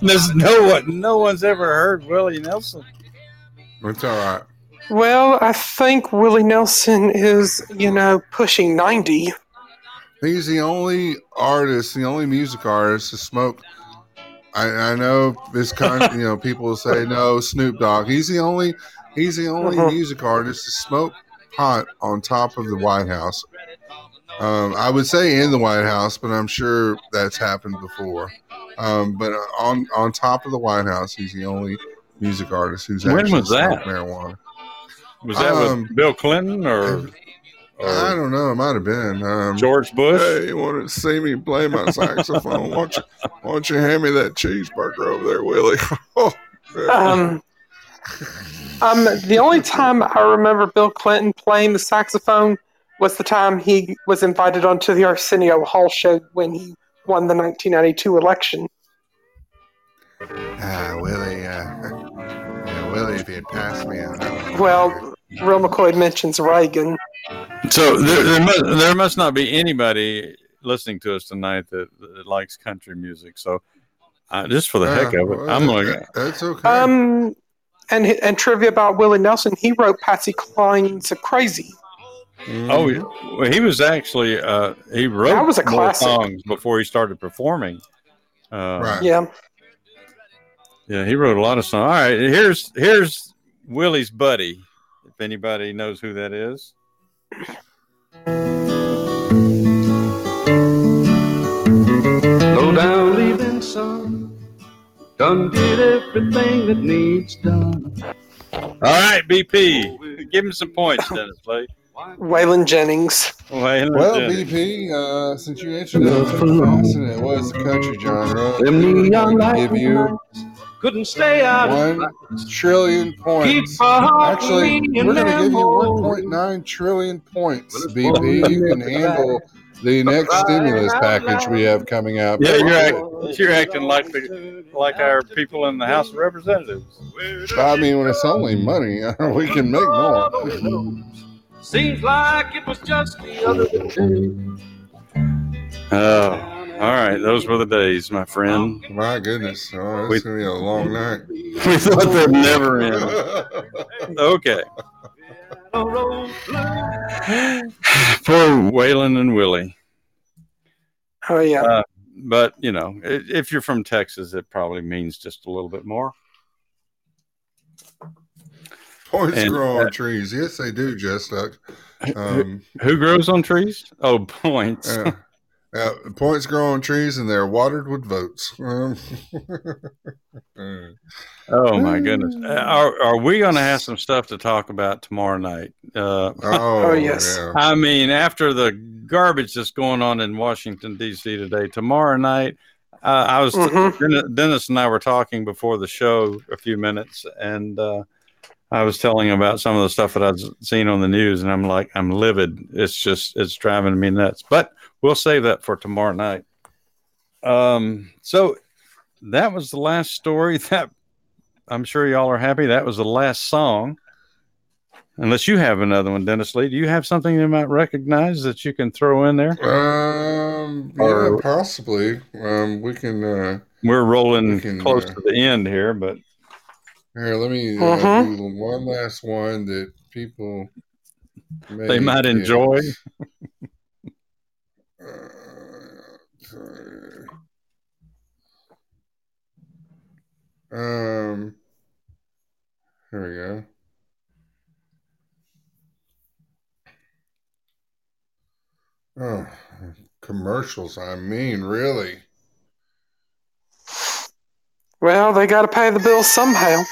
There's no one. No one's ever heard Willie Nelson. It's all right. Well, I think Willie Nelson is, you know, pushing 90. He's the only artist, the only music artist to smoke. I, I know this *laughs* kind, you know, people say no, Snoop Dogg. He's the only, he's the only Mhm. music artist to smoke pot on top of the White House. Um, I would say in the White House, but I'm sure that's happened before. Um, but on on top of the White House, he's the only music artist who's When actually was that? smoked marijuana. Was that Um, with Bill Clinton or, I don't know. It might have been. Um, George Bush? Hey, you want to see me play my saxophone? why, don't you, why don't you hand me that cheeseburger over there, Willie? *laughs* Oh. Um, um, the only time I remember Bill Clinton playing the saxophone was the time he was invited onto the Arsenio Hall show when he won the 1992 election. ah, Willie. Uh, *laughs* yeah, Willie, if you had passed me, I know. Well, Real McCoy mentions Reagan. So there, there, must, there must not be anybody listening to us tonight that, that likes country music. So uh, just for the heck of it, well, I'm that- going. That's okay. Um, and and trivia about Willie Nelson, he wrote Patsy Cline's "Crazy." Oh, he- well, he was actually uh, he wrote That was a more classic. songs before he started performing. Uh, Right. Yeah. Yeah, he wrote a lot of songs. All right, here's here's Willie's buddy. If anybody knows who that is. Low down leaving son. Done did everything that needs done. All right, BP, give him some points, Dennis Lee. Waylon Jennings. Waylon Well, Jennings. BP, uh, since you answered that so fast and it was the country genre, Them neon lights give you couldn't stay out. one trillion points. my Actually, we're going to give you 1.9 trillion points, BP. You can handle the next stimulus package we have coming out. Yeah, you're act, you're acting like the like our people in the House of Representatives. I mean, when it's only money, *laughs* we can make more. Seems like it was just the other day. Oh, all right, those were the days, my friend. My goodness. Oh, We- it's going to be a long night. *laughs* We thought they'd never end. Okay, *sighs* for Waylon and Willie. Oh yeah. Uh, but you know, if you're from Texas, it probably means just a little bit more. Points And, grow uh, on trees. Yes, they do, Jess Duck. Um, Who grows on trees? Oh, *laughs* points. yeah. Yeah, points grow on trees and they're watered with votes. *laughs* Um, Oh my goodness. Uh, Are are we going to have some stuff to talk about tomorrow night? Uh, *laughs* oh, yes. yeah. I mean, after the garbage that's going on in Washington D.C. today, tomorrow night, uh, I was Mhm. Dennis- Dennis and I were talking before the show a few minutes, and uh, I was telling him about some of the stuff that I've seen on the news, and I'm like, I'm livid. It's just it's driving me nuts. But we'll save that for tomorrow night. Um, so that was the last story. *laughs* That I'm sure y'all are happy. That was the last song. Unless you have another one, Dennis Lee. Do you have something you might recognize that you can throw in there? Um, yeah, Or- possibly. Um, we can. Uh, We're rolling We can, close uh, to the end here, but here, let me uh, do one last one that people may they might enjoy. *laughs* Uh, Um, here we go. Oh, commercials. I mean, really. Well, they got to pay the bills somehow.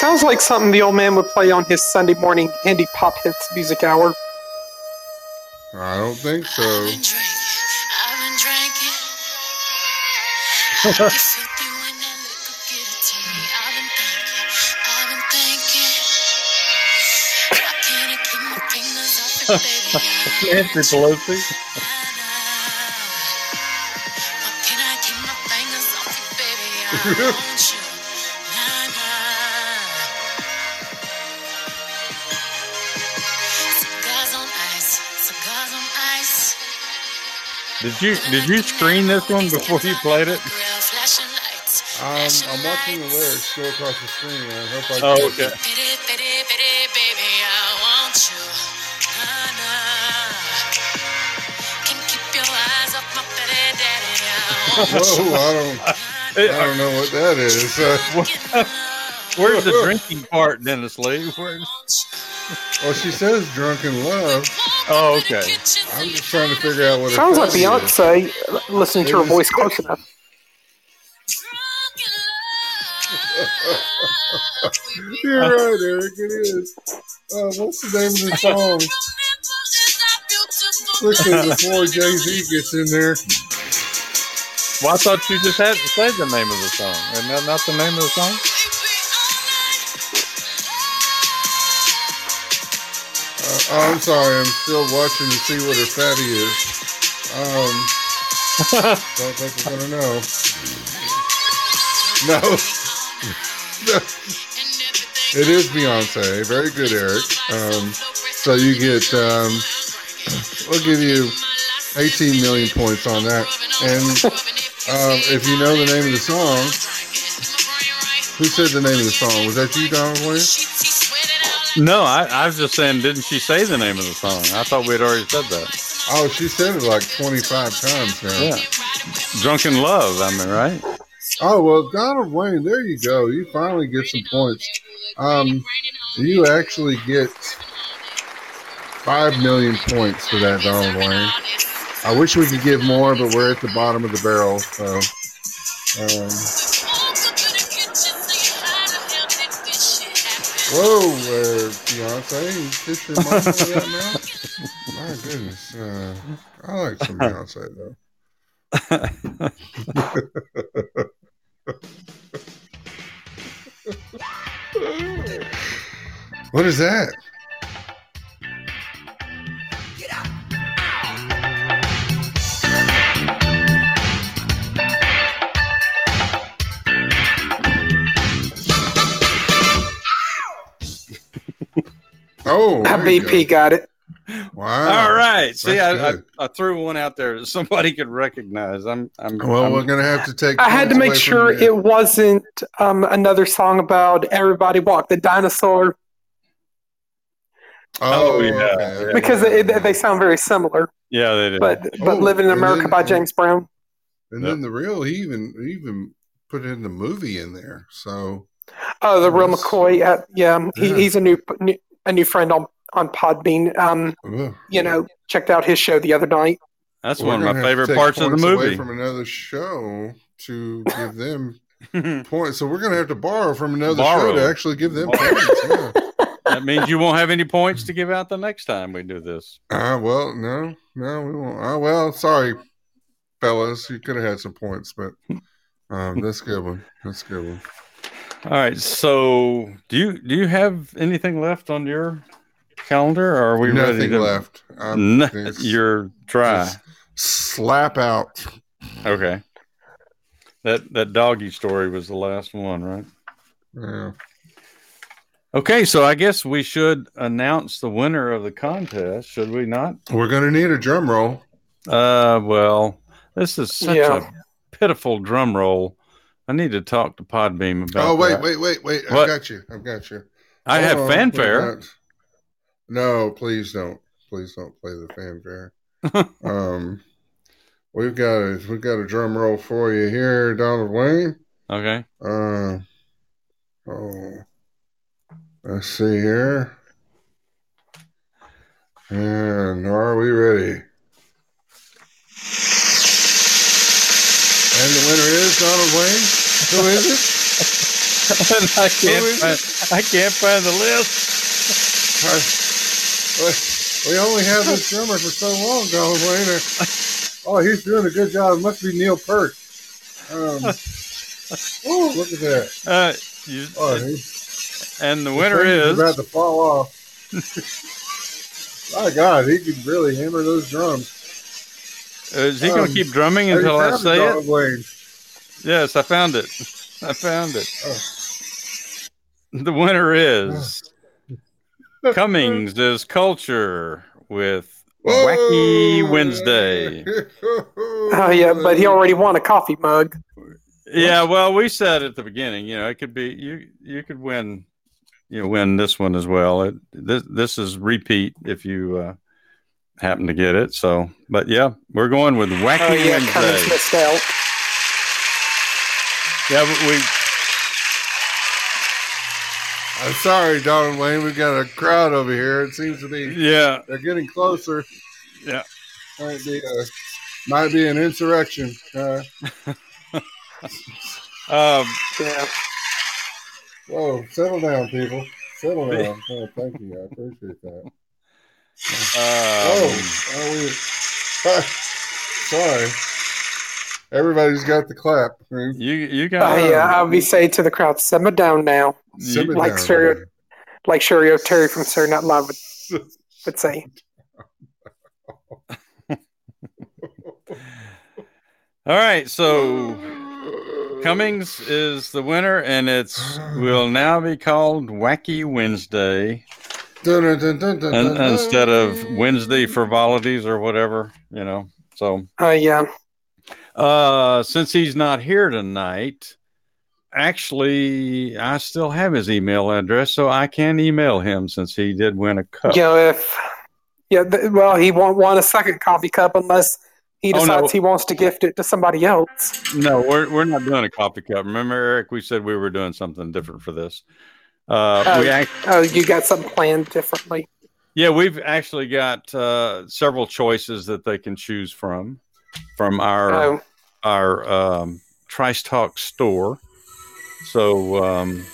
Sounds like something the old man would play on his Sunday morning indie pop hits music hour. I don't think so. I've been drinking, I've been drinking. Get filthy Did you did you screen this one before you played it? Um, I'm watching the lyrics go across the screen. and I hope I. Oh, okay. Whoa, I don't. I *laughs* don't know what that is. *laughs* Uh, Where's the *laughs* drinking part, Dennis Lee? Where, well, she says "drunk in love." Oh, okay. I'm just trying to figure out what. It is. Sounds it like is. Beyonce listening to her voice close enough. You're right, Eric. It is. Uh, what's the name of the song? Quickly before Jay Z gets in there. Well, I thought you just had to say the name of the song, and not the name of the song. Oh, I'm sorry. I'm still watching to see what her fatty is. Um, don't think we're gonna know. *laughs* No. it is Beyonce. Very good, Eric. Um, so you get. Um, we'll give you 18 million points on that. And um, if you know the name of the song, Who said the name of the song? Was that you, Donald Williams? No, I, I was just saying, didn't she say the name of the song? I thought we had already said that. Oh, she said it like 25 times now. Yeah. Drunk in Love, I mean, right? Oh, well, Donald Wayne, there you go. You finally get some points. Um, you actually get 5 million points for that, Donald Wayne. I wish we could give more, but we're at the bottom of the barrel. So, um, whoa, uh, Beyonce, you kiss your mom for that now? My goodness. Uh, I like some Beyonce, though. *laughs* what is that? Oh, there you BP got it. Wow. All right. See, I, I. I threw one out there that somebody could recognize. I'm, I'm, Well, I'm- we're gonna have to take. I had to make sure it wasn't um, another song about everybody walk the dinosaur Oh, Oh, yeah, okay, yeah. because okay. it, they sound very similar. yeah, they did. But but Oh, Living in America then- by James Brown. And then the real, he even he even put in the movie in there. So Oh, the real McCoy. Uh, yeah, he, Yeah. he's a new, new a new friend on on Podbean. Um, ugh. you know, checked out his show the other night. That's We're one of my favorite parts of the points away movie. From another show to give them *laughs* points, so we're gonna have to borrow from another Borrow. show to actually give them Borrow. points. Yeah. that means you won't have any points to give out the next time we do this. Uh, well, no, no, we won't. Uh, well, sorry, fellas, you could have had some points, but um, that's a good one. That's a good one. All right. So, do you do you have anything left on your calendar? Or are we ready Nothing to? left. Um, N- it's you're dry. slap out. Okay. That that doggy story was the last one, right? Yeah. Okay, so I guess we should announce the winner of the contest, should we not? We're gonna need a drum roll. Uh, well, this is such Yeah. a pitiful drum roll. I need to talk to Podbean about. Oh wait, that. wait, wait, wait! I got you. I've got you. I Hold have on, fanfare. No, please don't. Please don't play the fanfare. *laughs* um, we've got a we've got a drum roll for you here, Donald Wayne. Okay. Uh, oh, let's see here. And are we ready? And the winner is Donald Wayne. Who is it? *laughs* I can't. Find, I can't find the list. We only have this drummer for so long, Donald Wayne. Oh, he's doing a good job. It must be Neil Peart. Um, oh, look at that. Uh, you, Oh, he, and the winner is. about to fall off. *laughs* My God, he can really hammer those drums. uh, is he going um, to keep drumming until I say it? Wayne? Yes, I found it. *laughs* I found it. Oh. *laughs* The winner is *laughs* Cummings is Culture with Wacky Wednesday. Oh yeah, but he already won a coffee mug. Yeah, well, we said at the beginning, you know, it could be you. You could win, you know, win this one as well. It, this this is repeat if you uh, happen to get it. So, but yeah, we're going with Wacky Oh yeah, Cummings Wednesday. Yeah, but we I'm sorry, Donald Wayne. We've got a crowd over here. It seems to be yeah they're getting closer. Yeah. might be a, might be an insurrection. Uh, *laughs* um, Yeah. whoa, settle down, people. Settle down. *laughs* Oh, thank you. I appreciate that. Oh, um, oh we, *laughs* sorry. Everybody's got the clap. you you got yeah, uh, I'll be saying to the crowd, simmer down now, Simmer like down, stereo- buddy. like Cheri *laughs* Oteri from Saturday Night Live would, would say. All right, so *sighs* Cummings is the winner, and it's will now be called Wacky Wednesday Dun, dun, dun, dun, dun, and, dun, instead of. Wednesday frivolities or whatever, you know. So, Oh uh, yeah, uh, since he's not here tonight, actually, I still have his email address, so I can email him since he did win a cup. You know, if yeah, th- well, he won't want a second coffee cup unless he Oh, no. decides he wants to gift it to somebody else. No, we're we're not doing a coffee cup. Remember, Eric, we said we were doing something different for this. Uh, Oh, we act- oh, you got something planned differently. yeah, we've actually got uh, several choices that they can choose from from our Oh, our um, Trice Talk store. So um,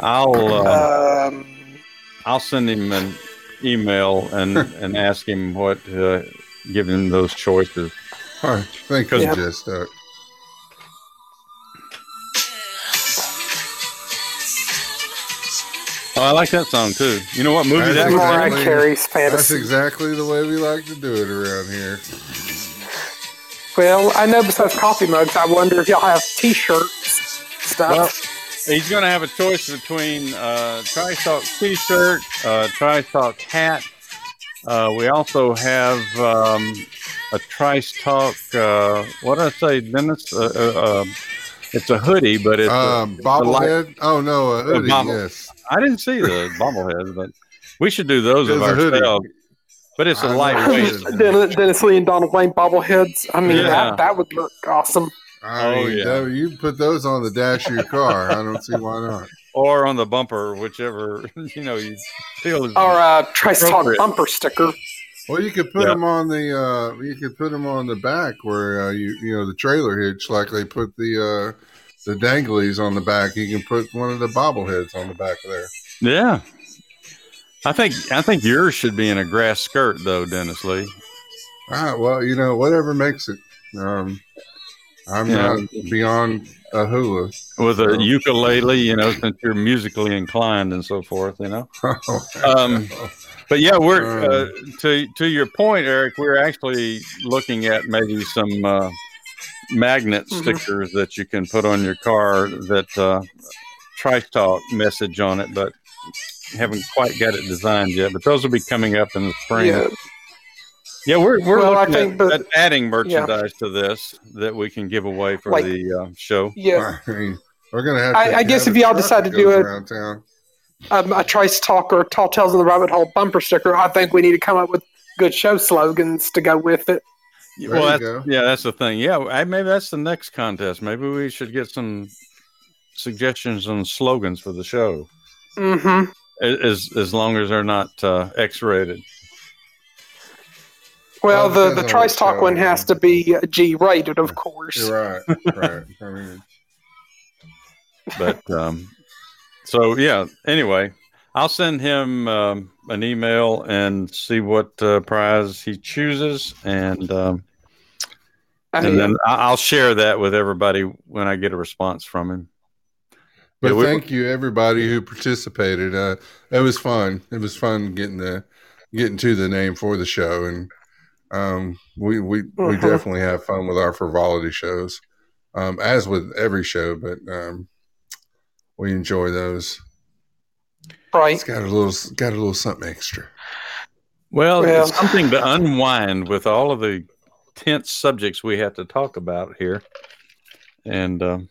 I'll uh, um, I'll send him an email and and ask him what uh, give him those choices. All right. Thank you, Yeah. Jess Duck. Oh, I like that song too. You know what movie That's that? Mariah exactly- Carey's That's exactly the way we like to do it around here. Well, I know besides coffee mugs, I wonder if y'all have T-shirts stuff. Well, he's going to have a choice between uh, Trice Talk T-shirt, uh, Trice Talk hat. Uh, we also have um, a Trice Talk. Uh, what did I say, Dennis? Uh, uh, um, it's a hoodie, but it's a- Um, it's a bobblehead. Oh no, a hoodie. bobble- yes. I didn't see the bobbleheads, but we should do those of It's a hoodie. ourselves. But it's a know. lightweight. Dennis, Dennis Lee and Donald Wayne bobbleheads. I mean, Yeah. that, that would look awesome. I Oh, yeah. that- you put those on the dash of your car. I don't see why not. or on the bumper, whichever *laughs* you know you feel is Or uh, Trice Talk Appropriate. bumper sticker. Well, you could put Yeah. them on the uh, you could put them on the back where uh, you you know the trailer hitch, like they put the uh, the danglies on the back. You can put one of the bobbleheads on the back there. Yeah. I think I think yours should be in a grass skirt though, Dennis Lee. Ah, well, you know, whatever makes it. Um, I'm Yeah. not beyond a hula. With a So- ukulele, you know, since you're musically inclined and so forth, you know. *laughs* Um, But yeah, we're uh, to to your point, Eric. We're actually looking at maybe some uh, magnet Mhm. stickers that you can put on your car that uh, Trice Talk message on it, but haven't quite got it designed yet. But those will be coming up in the spring. Yeah. Yeah, we're we're Well, I looking think at, the- at adding merchandise to this that we can give away for Like- the uh, show. Yeah. I mean, we're gonna have. I- To I guess if y'all decide that to do it- around town. Um, a Trice Talk or Tall Tales of the Rabbit Hole bumper sticker. I think we need to come up with good show slogans to go with it. There well, that's, go. yeah, that's the thing. Yeah, I, maybe that's the next contest. Maybe we should get some suggestions on slogans for the show, Mm-hmm. A- as as long as they're not uh, X-rated. Well, Well, the, depends the on Trice Talk one has to be G rated, of course. You're right. Right. *laughs* I mean, But um, so yeah. Anyway, I'll send him um, an email and see what uh, prize he chooses, and um, and then I'll share that with everybody when I get a response from him. But Yeah, we- thank you everybody who participated. Uh, it was fun. It was fun getting the getting to the name for the show, and um, we we we Mhm. definitely have fun with our frivolity shows, um, as with every show. But um, we enjoy those. right. It's got a little got a little something extra. Well, Well- it's something to unwind with all of the tense subjects we have to talk about here, and um,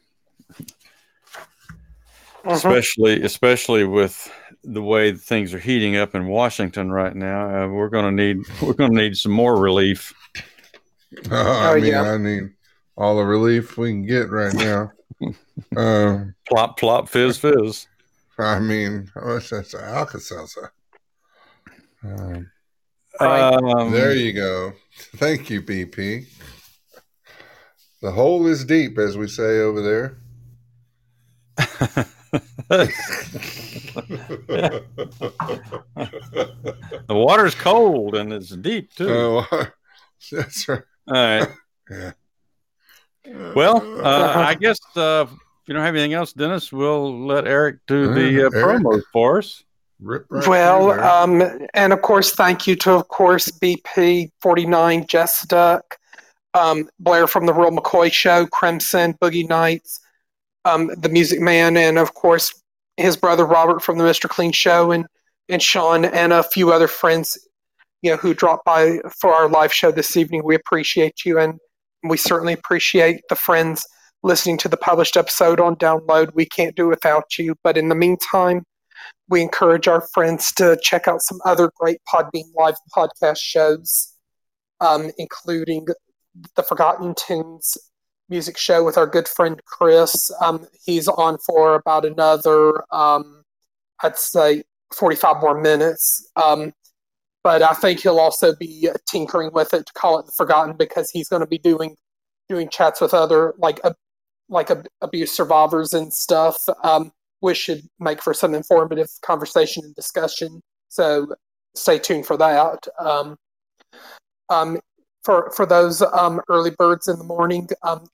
Mhm. especially especially with the way things are heating up in Washington right now, uh, we're going to need we're going to need some more relief. *laughs* I Oh, mean, yeah. I need all the relief we can get right now. *laughs* um, Plop plop fizz fizz. I mean, what's that? Alka Seltzer. Um, Um, There you go. Thank you, BP. The hole is deep, as we say over there. *laughs* the water's cold and it's deep too. oh, *laughs* that's right. All right. Yeah. Well, uh, I guess uh, if you don't have anything else, Dennis, we'll let Eric do the uh, Eric. promos for us. Right Well, um, and of course, thank you to, of course, BP 49, Jess Duck, um, Blair from the Real McCoy Show, Crimson, Boogie Nights, um, the Music Man, and of course, his brother Robert from the Mr. Clean Show, and, and Sean, and a few other friends you know, who dropped by for our live show this evening. We appreciate you, and we certainly appreciate the friends listening to the published episode on download. We can't do without you. But in the meantime, we encourage our friends to check out some other great Podbean live podcast shows, um, including the Forgotten Tunes music show with our good friend Chris. Um, he's on for about another, um, I'd say, 45 more minutes. Um, but I think he'll also be tinkering with it to call it the Forgotten because he's going to be doing doing chats with other like uh, like ab- abuse survivors and stuff, um, which should make for some informative conversation and discussion. So stay tuned for that. Um, um, for for those um, early birds in the morning, um,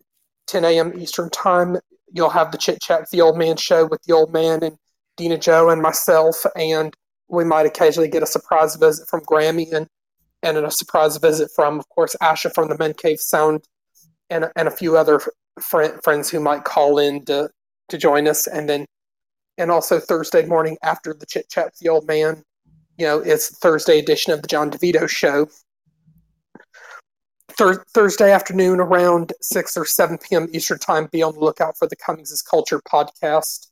10 a.m. Eastern time, you'll have the chit chat, the old man show with the old man and Dina Joe and myself, and we might occasionally get a surprise visit from Grammy and and a surprise visit from, of course, Asha from the Men Cave Sound, and and a few other friend, friends who might call in to to join us, and then and also Thursday morning after the chit chat the old man, you know, it's Thursday edition of the John DeVito show. Thur- Thursday afternoon around 6 or 7 p.m. Eastern Time, be on the lookout for the Cummings is Culture podcast,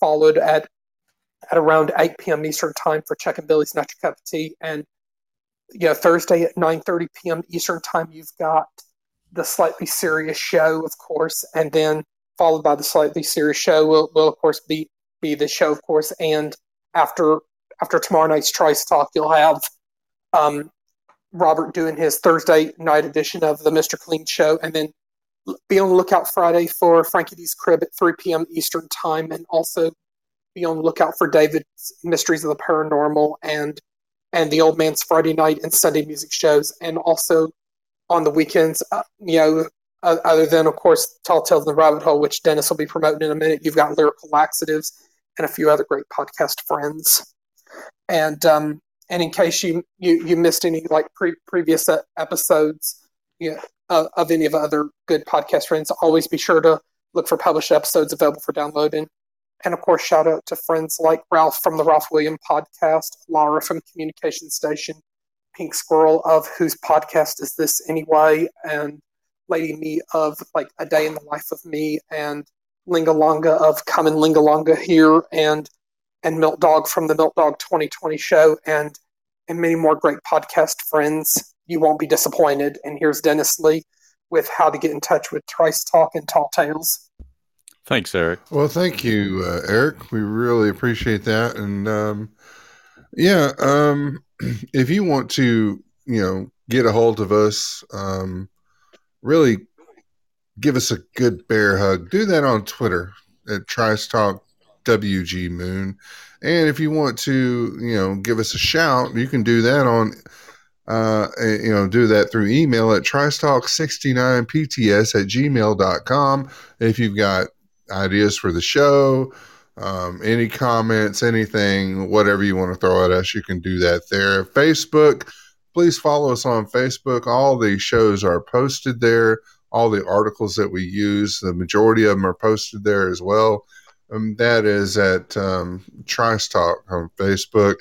followed at at around 8 p.m. Eastern Time for Chuck and Billy's Not Your Cup of Tea. And, you know, Thursday at 9.30 p.m. Eastern Time, you've got the Slightly Serious Show, of course, and then followed by the Slightly Serious Show will, will of course, be, be the show, of course. And after after tomorrow night's Trice Talk, you'll have um, Robert doing his Thursday night edition of the Mr. Clean Show, and then be on the lookout Friday for Frankie D's Crib at 3 p.m. Eastern Time, and also be on the lookout for David's Mysteries of the Paranormal and and the Old Man's Friday Night and Sunday music shows, and also on the weekends, uh, you know, uh, other than of course Tall Tales in the Rabbit Hole, which Dennis will be promoting in a minute. You've got Lyrical Laxatives and a few other great podcast friends, and um, and in case you you, you missed any like pre- previous uh, episodes, you know, uh, of any of the other good podcast friends, always be sure to look for published episodes available for downloading. And of course, shout out to friends like Ralph from the Ralph William podcast, Laura from Communication Station, Pink Squirrel of whose podcast is this anyway, and Lady Me of like A Day in the Life of Me, and Lingalonga of Come and Lingalonga here, and and Milk Dog from the Milk Dog 2020 show, and and many more great podcast friends. You won't be disappointed. And here's Dennis Lee with how to get in touch with Trice Talk and Tall Tales. Thanks, Eric. Well, thank you, uh, Eric. We really appreciate that. And um, yeah, um, *clears throat* if you want to, you know, get a hold of us, um, really give us a good bear hug. Do that on Twitter at Trice Talk WG Moon. And if you want to, you know, give us a shout, you can do that on, uh, you know, do that through email at tricetalk69pts at gmail.com. If you've got ideas for the show, um, any comments, anything, whatever you want to throw at us, you can do that there. Facebook, please follow us on Facebook. All the shows are posted there. All the articles that we use, the majority of them are posted there as well. Um, that is at um, Trice Talk on Facebook.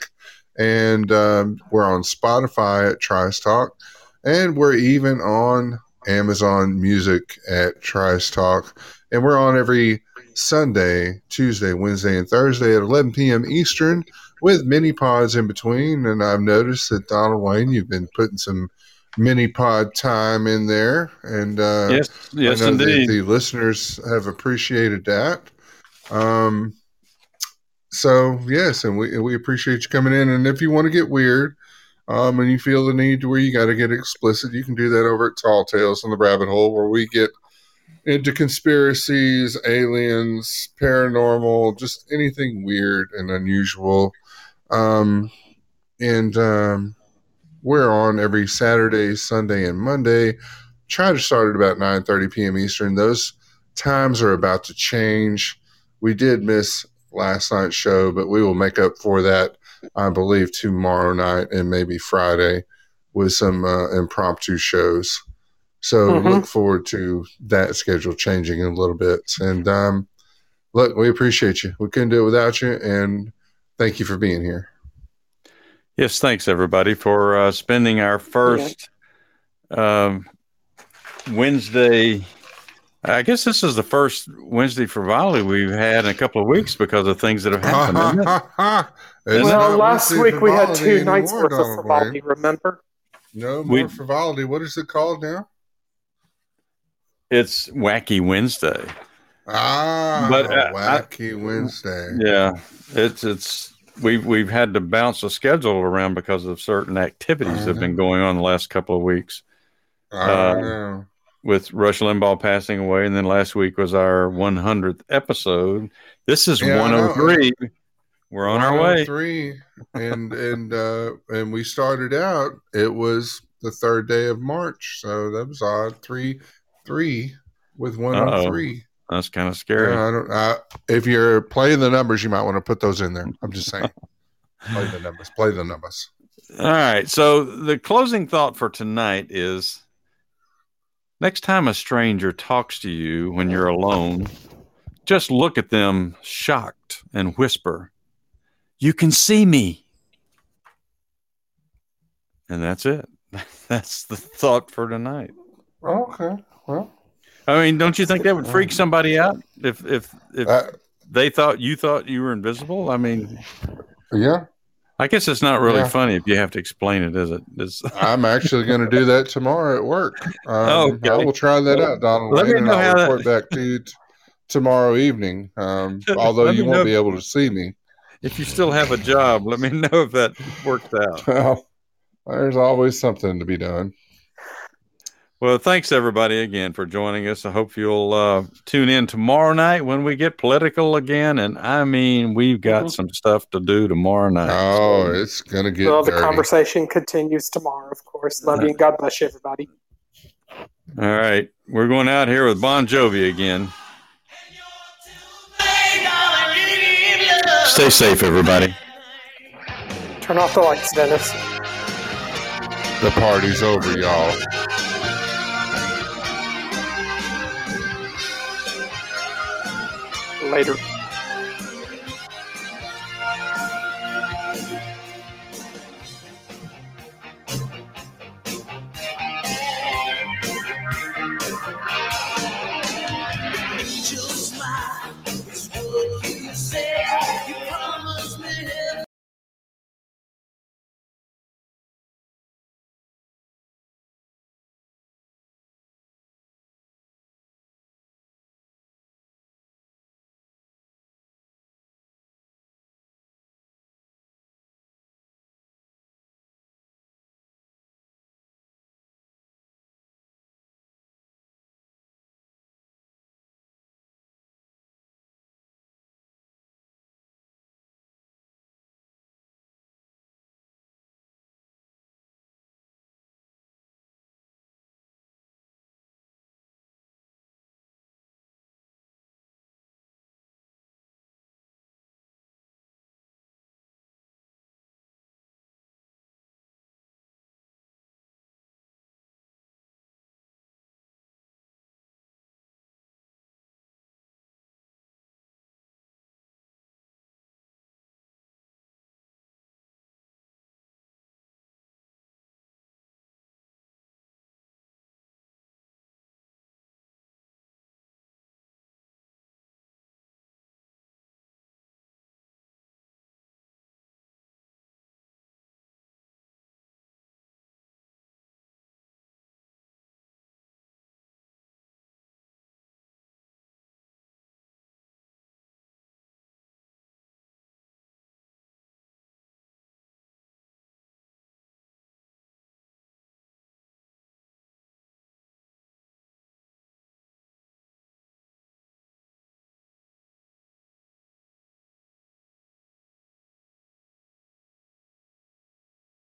And um, we're on Spotify at Trice Talk. And we're even on Amazon Music at Trice Talk. And we're on every Sunday, Tuesday, Wednesday, and Thursday at 11 p.m. Eastern with mini pods in between. And I've noticed that Donald Wayne, you've been putting some mini pod time in there. And uh, Yes, yes, I know that indeed. the listeners have appreciated that. Um, so yes, and we we appreciate you coming in. And if you want to get weird, um, and you feel the need to where you got to get explicit, you can do that over at Tall Tales in the Rabbit Hole, where we get into conspiracies, aliens, paranormal, just anything weird and unusual. Um, and um, we're on every Saturday, Sunday, and Monday. Try to start at about 9:30 p.m. Eastern. Those times are about to change. We did miss last night's show, but we will make up for that, I believe, tomorrow night and maybe Friday with some uh, impromptu shows. So Mhm. look forward to that schedule changing in a little bit. And um, look, we appreciate you. We couldn't do it without you, and thank you for being here. Yes, thanks everybody for uh, spending our first um, Wednesday I guess this is the first Wednesday frivolity we've had in a couple of weeks because of things that have happened. isn't it? *laughs* It's well, last Wednesday week we had two nights anymore, worth of frivolity. Remember? No We- more frivolity. What is it called now? It's Wacky Wednesday. Ah, But, uh, I- Wacky Wednesday. Yeah, it's it's we've we've had to bounce the schedule around because of certain activities that have been going on the last couple of weeks. I Uh, know. With Rush Limbaugh passing away, and then last week was our 100th episode. This is Yeah, 103. We're on our way. Three, and and uh, and we started out. It was the third day of March, so that was odd. Three, three with one Uh-oh. hundred three. That's kind of scary. Yeah, I don't. Uh, if you're playing the numbers, you might want to put those in there. I'm just saying. *laughs* play the numbers. Play the numbers. All right. So the closing thought for tonight is next time a stranger talks to you when you're alone, just look at them shocked and whisper, You can see me. And that's it. *laughs* That's the thought for tonight. Okay. Well, I mean, don't you think that would freak somebody out if if if uh, they thought you thought you were invisible? I mean, yeah. I guess it's not really Yeah. funny if you have to explain it, is it? It's, *laughs* I'm actually going to do that tomorrow at work. Um, Okay. I will try that out, Donald. Let me Wayne, and know I'll how that- report back to you t- tomorrow evening. Um, *laughs* although you won't know. be able to see me. if you still have a job, let me *laughs* know if that worked out. Well, there's always something to be done. Well, thanks everybody again for joining us. I hope you'll uh, tune in tomorrow night when we get political again. And I mean, we've got Mhm. some stuff to do tomorrow night. Oh, it's going to get well, the dirty. conversation continues tomorrow, of course. Love you and God bless you, everybody. All right, we're going out here with Bon Jovi again. Stay safe, everybody. Turn off the lights, Dennis. The party's over, y'all. Later.